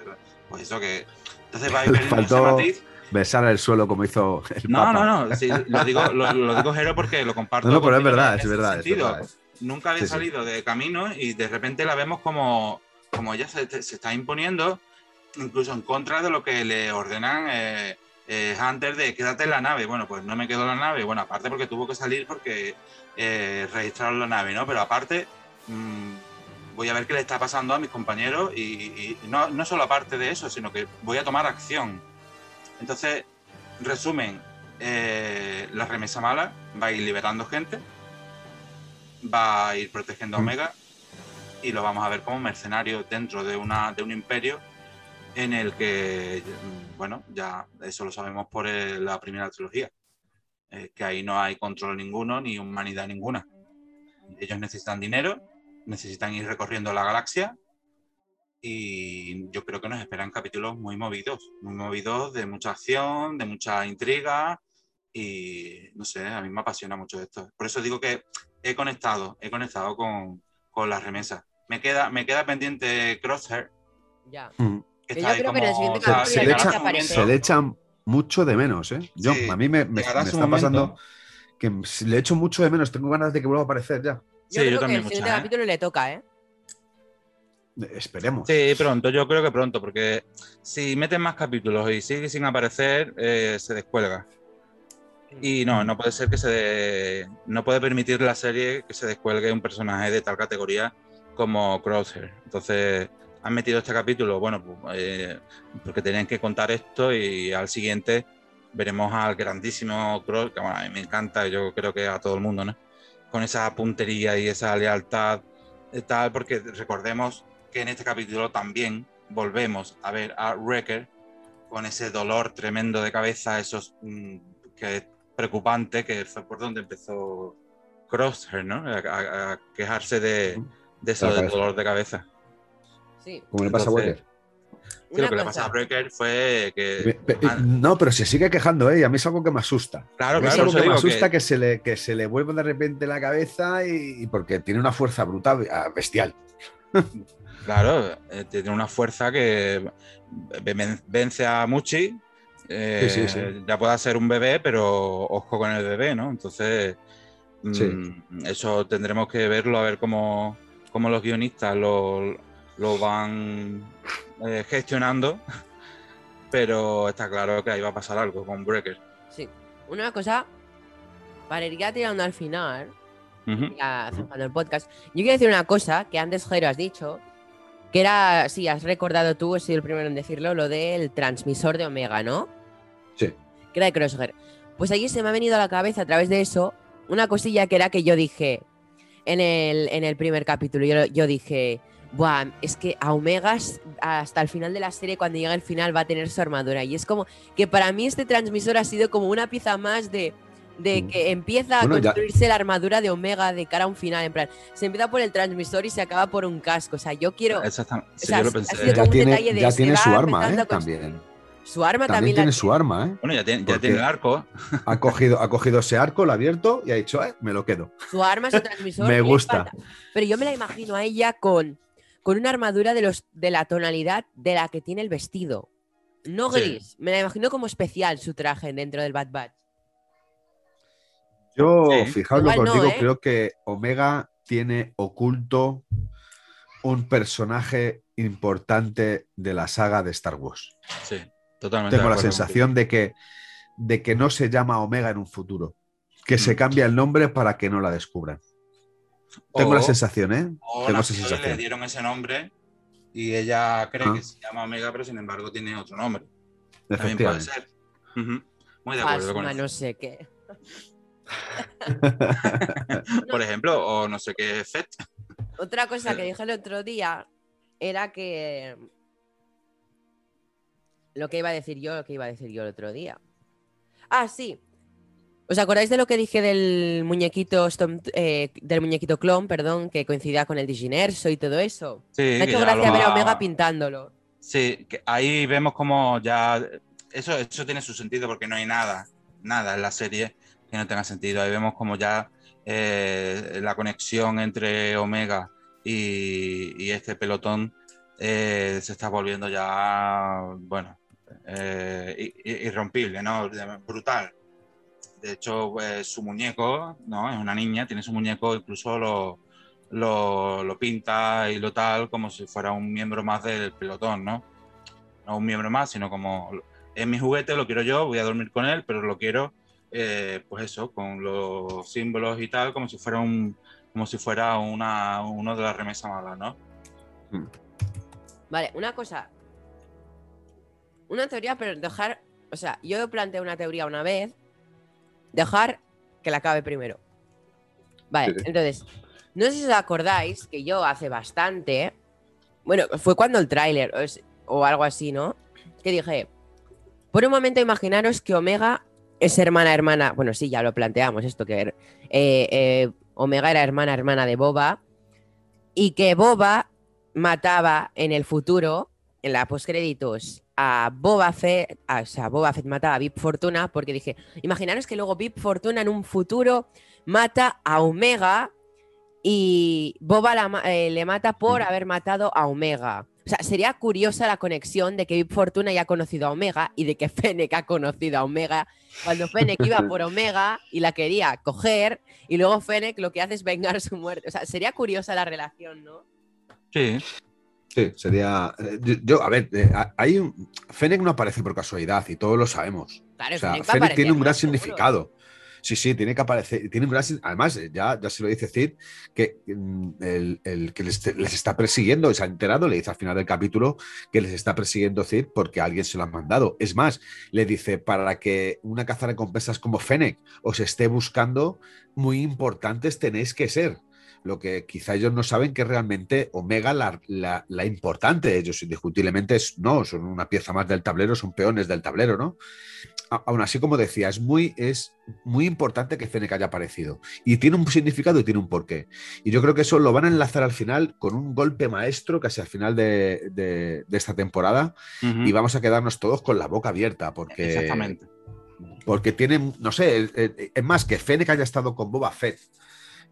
pues eso que entonces va a ir perdiendo ese matiz. besar el suelo como hizo el no, No, no, lo digo, lo, digo Jero porque lo comparto. No, no, pero es verdad, es verdad, es verdad, Nunca había salido de camino y de repente la vemos como como ella se, está imponiendo incluso en contra de lo que le ordenan eh, eh, Hunter de quédate en la nave. Bueno, pues no me quedo en la nave. Bueno, aparte porque tuvo que salir porque eh, registraron la nave, ¿no? Pero aparte, mm, voy a ver qué le está pasando a mis compañeros y, no, no, solo aparte de eso, sino que voy a tomar acción. Entonces, resumen, la remesa mala va a ir liberando gente, va a ir protegiendo a mm. Y lo vamos a ver como mercenario dentro de, una, de un imperio en el que, bueno, ya eso lo sabemos por la primera trilogía, eh, que ahí no hay control ninguno ni humanidad ninguna. Ellos necesitan dinero, necesitan ir recorriendo la galaxia y yo creo que nos esperan capítulos muy movidos, muy movidos de mucha acción, de mucha intriga y no sé, a mí me apasiona mucho esto. Por eso digo que he conectado, he conectado con, con las remesas. Me queda, me queda pendiente Crosshair. Ya. Mm. Que yo creo que en el siguiente se, capítulo se le ya echa- se le echan mucho de menos, ¿eh? Yo, Sí, a mí me, me- me está pasando momento. que le echo mucho de menos. Tengo ganas de que vuelva a aparecer ya. Yo Sí, creo yo que también el siguiente ¿eh? capítulo le toca, ¿eh? Eh, Esperemos. Sí, pronto, yo creo que pronto, porque si meten más capítulos y sigue sin aparecer, eh, se descuelga. Y no, no puede ser que se de- no puede permitir la serie que se descuelgue un personaje de tal categoría como Crosshair. Entonces, han metido este capítulo, bueno, pues, eh, porque tenían que contar esto y al siguiente veremos al grandísimo Cross, que bueno, a mí me encanta, yo creo que a todo el mundo, ¿no? Con esa puntería y esa lealtad y tal, porque recordemos que en este capítulo también volvemos a ver a Wrecker con ese dolor tremendo de cabeza, esos mm, que es preocupante, que fue por donde empezó Crosshair, ¿no? A, a- a quejarse de, de eso, del dolor de cabeza. Sí. Como le pasa a Walker. Sí, Una lo que le pasó a Wrecker fue que... Pe- pe- ah, No, pero se sigue quejando, ¿eh? Y a mí es algo que me asusta. Claro, mí es claro, algo que me asusta que- que... se le, que se le vuelva de repente la cabeza y, y porque tiene una fuerza brutal, ah, bestial. Claro, eh, tiene una fuerza que ven- vence a Muchi. eh, Sí, sí, sí. Ya pueda ser un bebé, pero ojo con el bebé, ¿no? Entonces, mm, Sí. eso tendremos que verlo, a ver cómo, cómo los guionistas lo, lo van eh, gestionando. Pero está claro que ahí va a pasar algo con Breaker. Sí. Una cosa, para ir ya tirando al final, ya cerrando el podcast, yo quiero decir una cosa que antes Jairo has dicho, que era, sí, has recordado tú, he sido el primero en decirlo, lo del transmisor de Omega, ¿no? Sí. Que era de Crosshair. Pues allí se me ha venido a la cabeza a través de eso una cosilla que era que yo dije en el, en el primer capítulo, yo, yo dije, Buah, es que a Omega s- hasta el final de la serie, cuando llega el final, va a tener su armadura. Y es como que para mí este transmisor ha sido como una pieza más de, de Mm. que empieza a ya- construirse la armadura de Omega de cara a un final. En plan, se empieza por el transmisor y se acaba por un casco. O sea, yo quiero. Exactamente. Sí, sea, yo lo ha pensé. sido como Ya un tiene, detalle de ya se tiene va su arma, ¿eh? También. Su arma También también, tiene la su arma, ¿eh? Bueno, ya tiene, ya tiene el arco. Ha cogido, ha cogido ese arco, lo ha abierto y ha dicho, eh, me lo quedo. Su arma, su transmisor. Me gusta. Pero yo me la imagino a ella con, con una armadura de, los, de la tonalidad de la que tiene el vestido. No Sí. gris. Me la imagino como especial su traje dentro del Bad Batch. Yo, Sí. fijaos lo que os digo, ¿eh? creo que Omega tiene oculto un personaje importante de la saga de Star Wars. Sí, totalmente. Tengo la sensación de que, de que no se llama Omega en un futuro. Que se Mm. cambia el nombre para que no la descubran. Tengo la sensación, ¿eh? O Tengo esa nació y le sensación. dieron ese nombre y ella cree Ah. que se llama Omega, pero sin embargo tiene otro nombre. También puede ser. Muy de acuerdo con eso. no sé qué. Por ejemplo, o no sé qué FET. Otra cosa Eh. que dije el otro día era que. Lo que iba a decir yo, lo que iba a decir yo el otro día. Ah, sí. ¿Os acordáis de lo que dije del muñequito Storm- eh, del muñequito clon, perdón, que coincidía con el Diginerso y todo eso? Sí, Me ha hecho gracia ver a Omega pintándolo. Sí, que ahí vemos como ya. Eso, eso tiene su sentido porque no hay nada, nada en la serie que no tenga sentido. Ahí vemos como ya eh, la conexión entre Omega y, y este pelotón eh, se está volviendo ya, bueno, eh, irrompible, ¿no? Brutal. De hecho, pues, su muñeco, ¿no? Es una niña, tiene su muñeco, incluso lo, lo, lo pinta y lo tal como si fuera un miembro más del pelotón, ¿no? no un miembro más, sino como es mi juguete, lo quiero yo, voy a dormir con él, pero lo quiero, eh, pues eso, con los símbolos y tal, como si fuera un, como si fuera una, uno de las remesas malas, ¿no? Hmm. Vale, una cosa. Una teoría, pero dejar. O sea, yo planteé una teoría una vez. Dejar que la acabe primero. Vale, Sí, entonces. No sé si os acordáis que yo hace bastante. Bueno, fue cuando el tráiler o, o algo así, ¿no? Que dije. Por un momento imaginaros que Omega es hermana hermana. Bueno, sí, ya lo planteamos esto, que eh, eh, Omega era hermana hermana de Boba. Y que Boba mataba en el futuro, en la postcréditos, a Boba Fett, a- o sea, Boba Fett mataba a Vip Fortuna, porque dije, imaginaros que luego Vip Fortuna en un futuro mata a Omega y Boba la eh, le mata por haber matado a Omega. O sea, sería curiosa la conexión de que Vip Fortuna ya ha conocido a Omega y de que Fennec ha conocido a Omega cuando Fennec iba por Omega y la quería coger y luego Fennec lo que hace es vengar su muerte. O sea, sería curiosa la relación, ¿no? Sí, Sí, sería. eh, Yo, yo, a ver, eh, hay un. Fennec no aparece por casualidad y todos lo sabemos. Claro, O sea, Fennec tiene un gran seguro. significado. Sí, sí, tiene que aparecer. Tiene un gran Además, eh, ya, ya se lo dice Cid, que mm, el, el que les, les está persiguiendo, se ha enterado, le dice al final del capítulo que les está persiguiendo Cid porque alguien se lo ha mandado. Es más, le dice, para que una cazarrecompensas como Fennec os esté buscando, muy importantes tenéis que ser. Lo que quizá ellos no saben que realmente Omega la, la- la importante, ellos indiscutiblemente es, no, son una pieza más del tablero, son peones del tablero, ¿no? A- aún así, como decía, es muy, es muy importante que Fennec haya aparecido. Y tiene un significado y tiene un porqué. Y yo creo que eso lo van a enlazar al final con un golpe maestro casi al final de, de- de esta temporada. Y vamos a quedarnos todos con la boca abierta. Porque, exactamente. porque tienen, no sé, es más que Fennec haya estado con Boba Fett.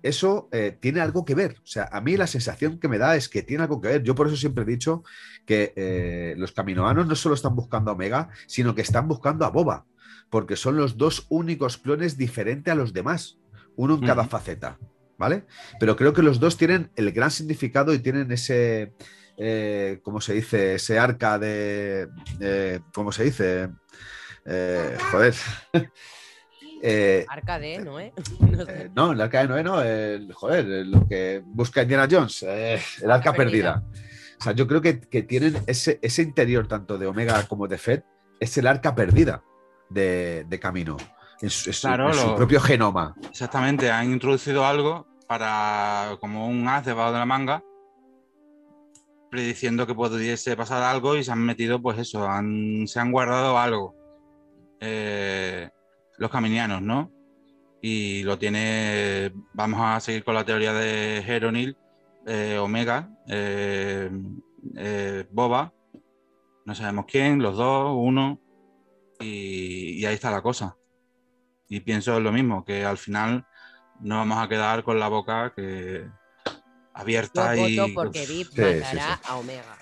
Eso eh, tiene algo que ver. O sea, a mí la sensación que me da es que tiene algo que ver. Yo por eso siempre he dicho que eh, los caminoanos no solo están buscando a Omega, sino que están buscando a Boba. Porque son los dos únicos clones diferentes a los demás. Uno en cada faceta. ¿Vale? Pero creo que los dos tienen el gran significado y tienen ese. Eh, ¿Cómo se dice? Ese arca de. ¿Cómo se dice? Joder. Eh, Arcade, ¿no? ¿eh? No sé. eh, no, el arca de Noé no, el, joder, lo que busca Indiana Jones, eh, el arca perdida. O sea, yo creo que, que tienen ese, ese interior, tanto de Omega como de Fed, es el arca perdida de, de Camino. En su, Claro, en su lo- propio genoma. Exactamente, han introducido algo para como un as debajo de la manga, prediciendo que pudiese pasar algo y se han metido, pues eso, han- se han guardado algo. eh, los caminianos, ¿no? Y lo tiene, vamos a seguir con la teoría de Heronil, eh, Omega, eh, eh, Boba, no sabemos quién, los dos, uno, y, y ahí está la cosa. Y pienso lo mismo, que al final no vamos a quedar con la boca que Yo abierta y voto porque Vip Sí, matará sí, a Omega.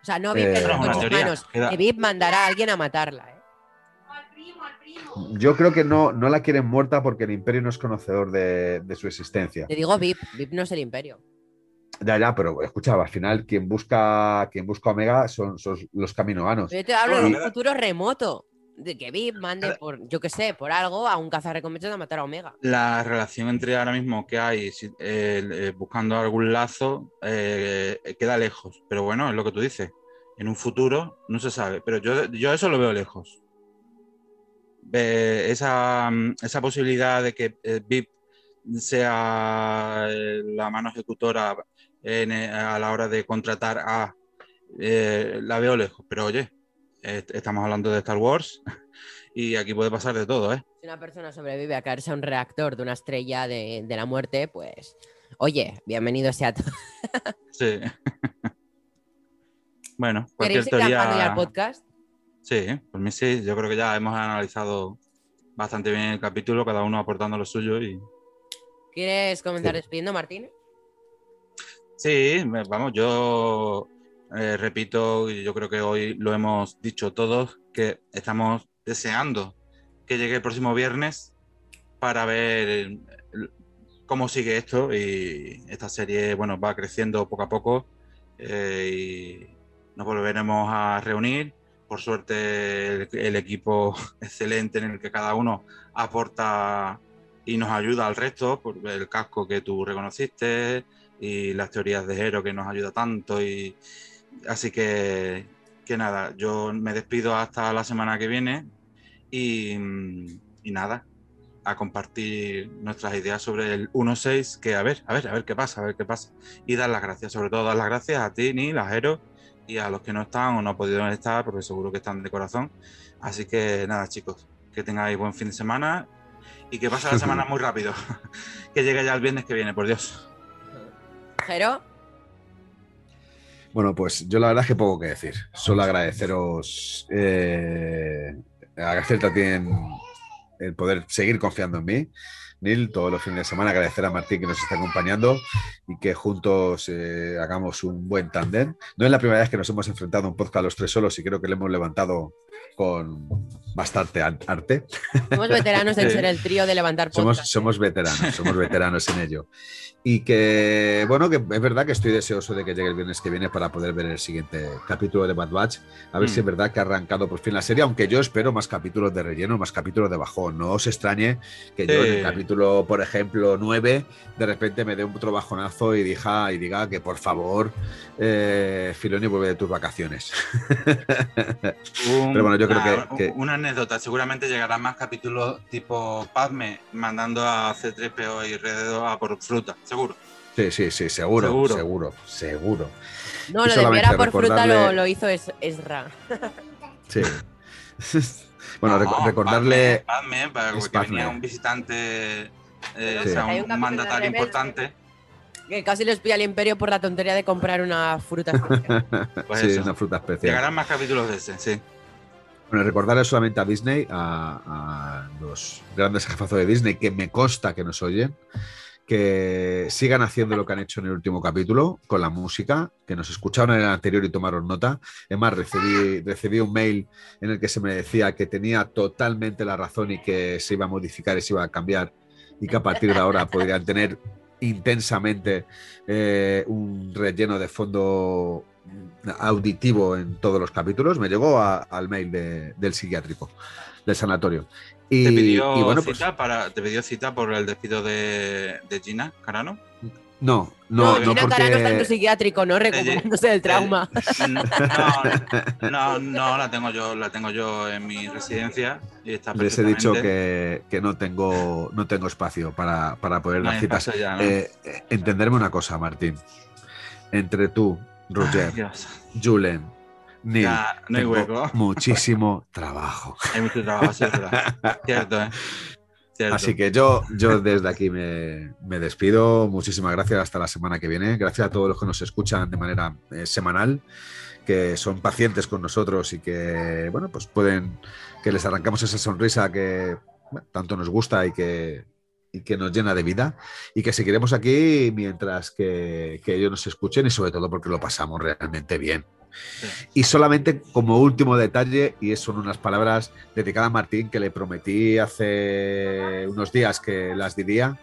O sea, no Vip Eh, sus teoría, manos, que Vip mandará a alguien a matarla, ¿eh? Yo creo que no, no la quieren muerta porque el Imperio no es conocedor de, de su existencia. Te digo Vip, Vip no es el imperio. Ya, ya, pero escucha, al final quien busca, quien busca a Omega son, son los caminoanos. Yo te hablo de un futuro remoto. De que Vip mande por, yo qué sé, por algo a un cazarrecompensas a matar a Omega. la relación entre ahora mismo que hay si- eh, buscando algún lazo eh, queda lejos. Pero bueno, es lo que tú dices. En un futuro no se sabe. Pero yo, yo eso lo veo lejos. Eh, esa, mm, esa posibilidad de que eh, VIP sea eh, la mano ejecutora en, a la hora de contratar a eh, la veo lejos. Pero oye, est- estamos hablando de Star Wars y aquí puede pasar de todo, ¿eh? Si una persona sobrevive a caerse a un reactor de una estrella de, de la muerte, pues, oye, bienvenido sea todo. Sí. bueno, ¿Queréis cualquier teoría. podcast? Sí, por mí sí. Yo creo que ya hemos analizado bastante bien el capítulo, cada uno aportando lo suyo y. ¿Quieres comenzar Sí. despidiendo, Martín? Sí, vamos, yo eh, repito, y yo creo que hoy lo hemos dicho todos, que estamos deseando que llegue el próximo viernes para ver cómo sigue esto y esta serie, bueno, va creciendo poco a poco eh, nos volveremos a reunir. Por suerte, el, equipo excelente en el que cada uno aporta y nos ayuda al resto, por el casco que tú reconociste y las teorías de Hero que nos ayuda tanto. Y así que, que nada, yo me despido hasta la semana que viene y, y nada, a compartir nuestras ideas sobre el 1.6, que a ver, a ver, a ver qué pasa, a ver qué pasa. Y dar las gracias, sobre todo dar las gracias a ti, Nil, a Jero y a los que no están o no han podido estar, porque seguro que están de corazón. Así que nada, chicos, que tengáis buen fin de semana y que pase la semana muy rápido. que llegue ya el viernes que viene, por Dios. Jero, Bueno, pues yo la verdad es que poco que decir. Solo agradeceros, eh, agradecerte a ti en el poder seguir confiando en mí, Todos los fines de semana. Agradecer a Martín que nos está acompañando y que juntos eh, hagamos un buen tándem. No es la primera vez que nos hemos enfrentado a un podcast los tres solos y creo que le hemos levantado con bastante an- arte. somos veteranos en ser el trío de levantar Somos, podcast. somos veteranos, somos veteranos en ello. Y que, bueno, que es verdad que estoy deseoso de que llegue el viernes que viene para poder ver el siguiente capítulo de Bad Batch. A ver Mm. si es verdad que ha arrancado por fin la serie, aunque yo espero más capítulos de relleno, más capítulos de bajón. No os extrañe que yo en el Sí. capítulo, por ejemplo, 9, de repente me dé un otro bajonazo y diga, y diga que por favor, eh, Filoni, vuelve de tus vacaciones. Un- Pero bueno, yo creo una, que- que- Una anécdota, seguramente llegarán más capítulos tipo Padme mandando a C3PO y R2 a por fruta, seguro. Sí, sí, sí, seguro, seguro, Seguro. seguro. No, y lo de enviar a por fruta lo, lo hizo es, Ezra. Sí. bueno, No, reco- recordarle. Padme, Padme, para Es que venía Padme. un visitante, eh, Sí. o sea, un mandatario importante. Que casi les pilla el imperio por la tontería de comprar una fruta. especial. Pues sí, eso. una fruta especial. Llegarán más capítulos de ese, sí. Bueno, recordarle solamente a Disney, a, los grandes jefazos de Disney, que me consta que nos oyen, que sigan haciendo lo que han hecho en el último capítulo con la música, que nos escucharon en el anterior y tomaron nota. Es más, recibí, recibí un mail en el que se me decía que tenía totalmente la razón y que se iba a modificar y se iba a cambiar y que a partir de ahora podrían tener intensamente eh, un relleno de fondo auditivo en todos los capítulos. Me llegó a- al mail de- del psiquiátrico, del sanatorio. Y, Te pidió, y bueno, pues cita para, te pidió cita por el despido de, de Gina Carano. no, No, no, no, Gina Carano está en tu porque psiquiátrico, ¿no? Recuperándose del trauma. No, no, no, la tengo yo, la tengo yo en mi residencia y está les he dicho que, que no tengo no tengo espacio para, para poder No dar hay citas. ya, ¿no? Eh, eh, entenderme una cosa, Martín. Entre tú, Roger, Ay. Julen, Neil, Ya, no hay tengo hueco. muchísimo trabajo. Hay mucho trabajo, sí, es verdad. Cierto, ¿eh? Cierto. Así que yo, yo desde aquí me, me despido. Muchísimas gracias. Hasta la semana que viene. Gracias a todos los que nos escuchan de manera eh, semanal, que son pacientes con nosotros y que, bueno, pues pueden, que les arrancamos esa sonrisa que bueno, tanto nos gusta y que, y que nos llena de vida. Y que seguiremos aquí mientras que, que ellos nos escuchen y sobre todo porque lo pasamos realmente bien. Sí. Y solamente como último detalle, y son unas palabras dedicadas a Martín que le prometí hace unos días que las diría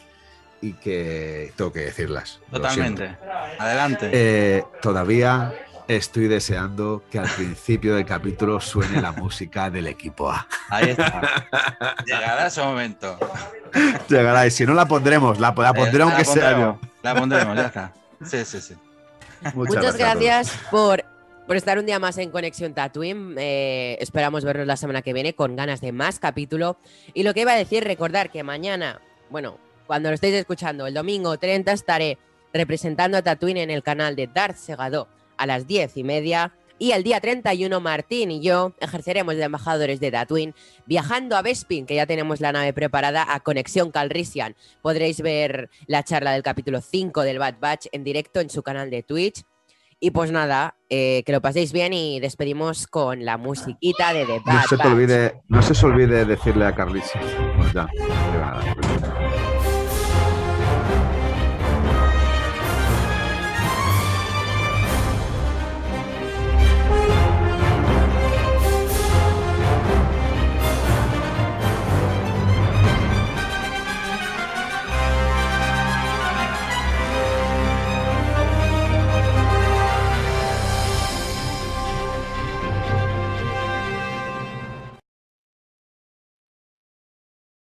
y que tengo que decirlas. Totalmente. Adelante. Eh, todavía estoy deseando que al principio del capítulo suene la música del equipo A. Ahí está. Llegará ese momento. Llegará y si no la pondremos, la, la pondré aunque la sea yo. La pondremos, ya está. Sí, sí, sí. Muchas gracias por, por estar un día más en Conexión Tatooine. Eh, esperamos vernos la semana que viene con ganas de más capítulo. Y lo que iba a decir, recordar que mañana, bueno, cuando lo estéis escuchando, el domingo 30 estaré representando a Tatooine en el canal de Darth Segado a las 10 y media. Y el día 31, Martín y yo ejerceremos de embajadores de Tatooine, viajando a Bespin, que ya tenemos la nave preparada, a Conexión Calrissian. Podréis ver la charla del capítulo 5 del Bad Batch en directo en su canal de Twitch. Y pues nada, eh, que lo paséis bien y despedimos con la musiquita de The Bad No se te Batch. olvide, no se os olvide decirle a Carlitos. Pues ya, ya.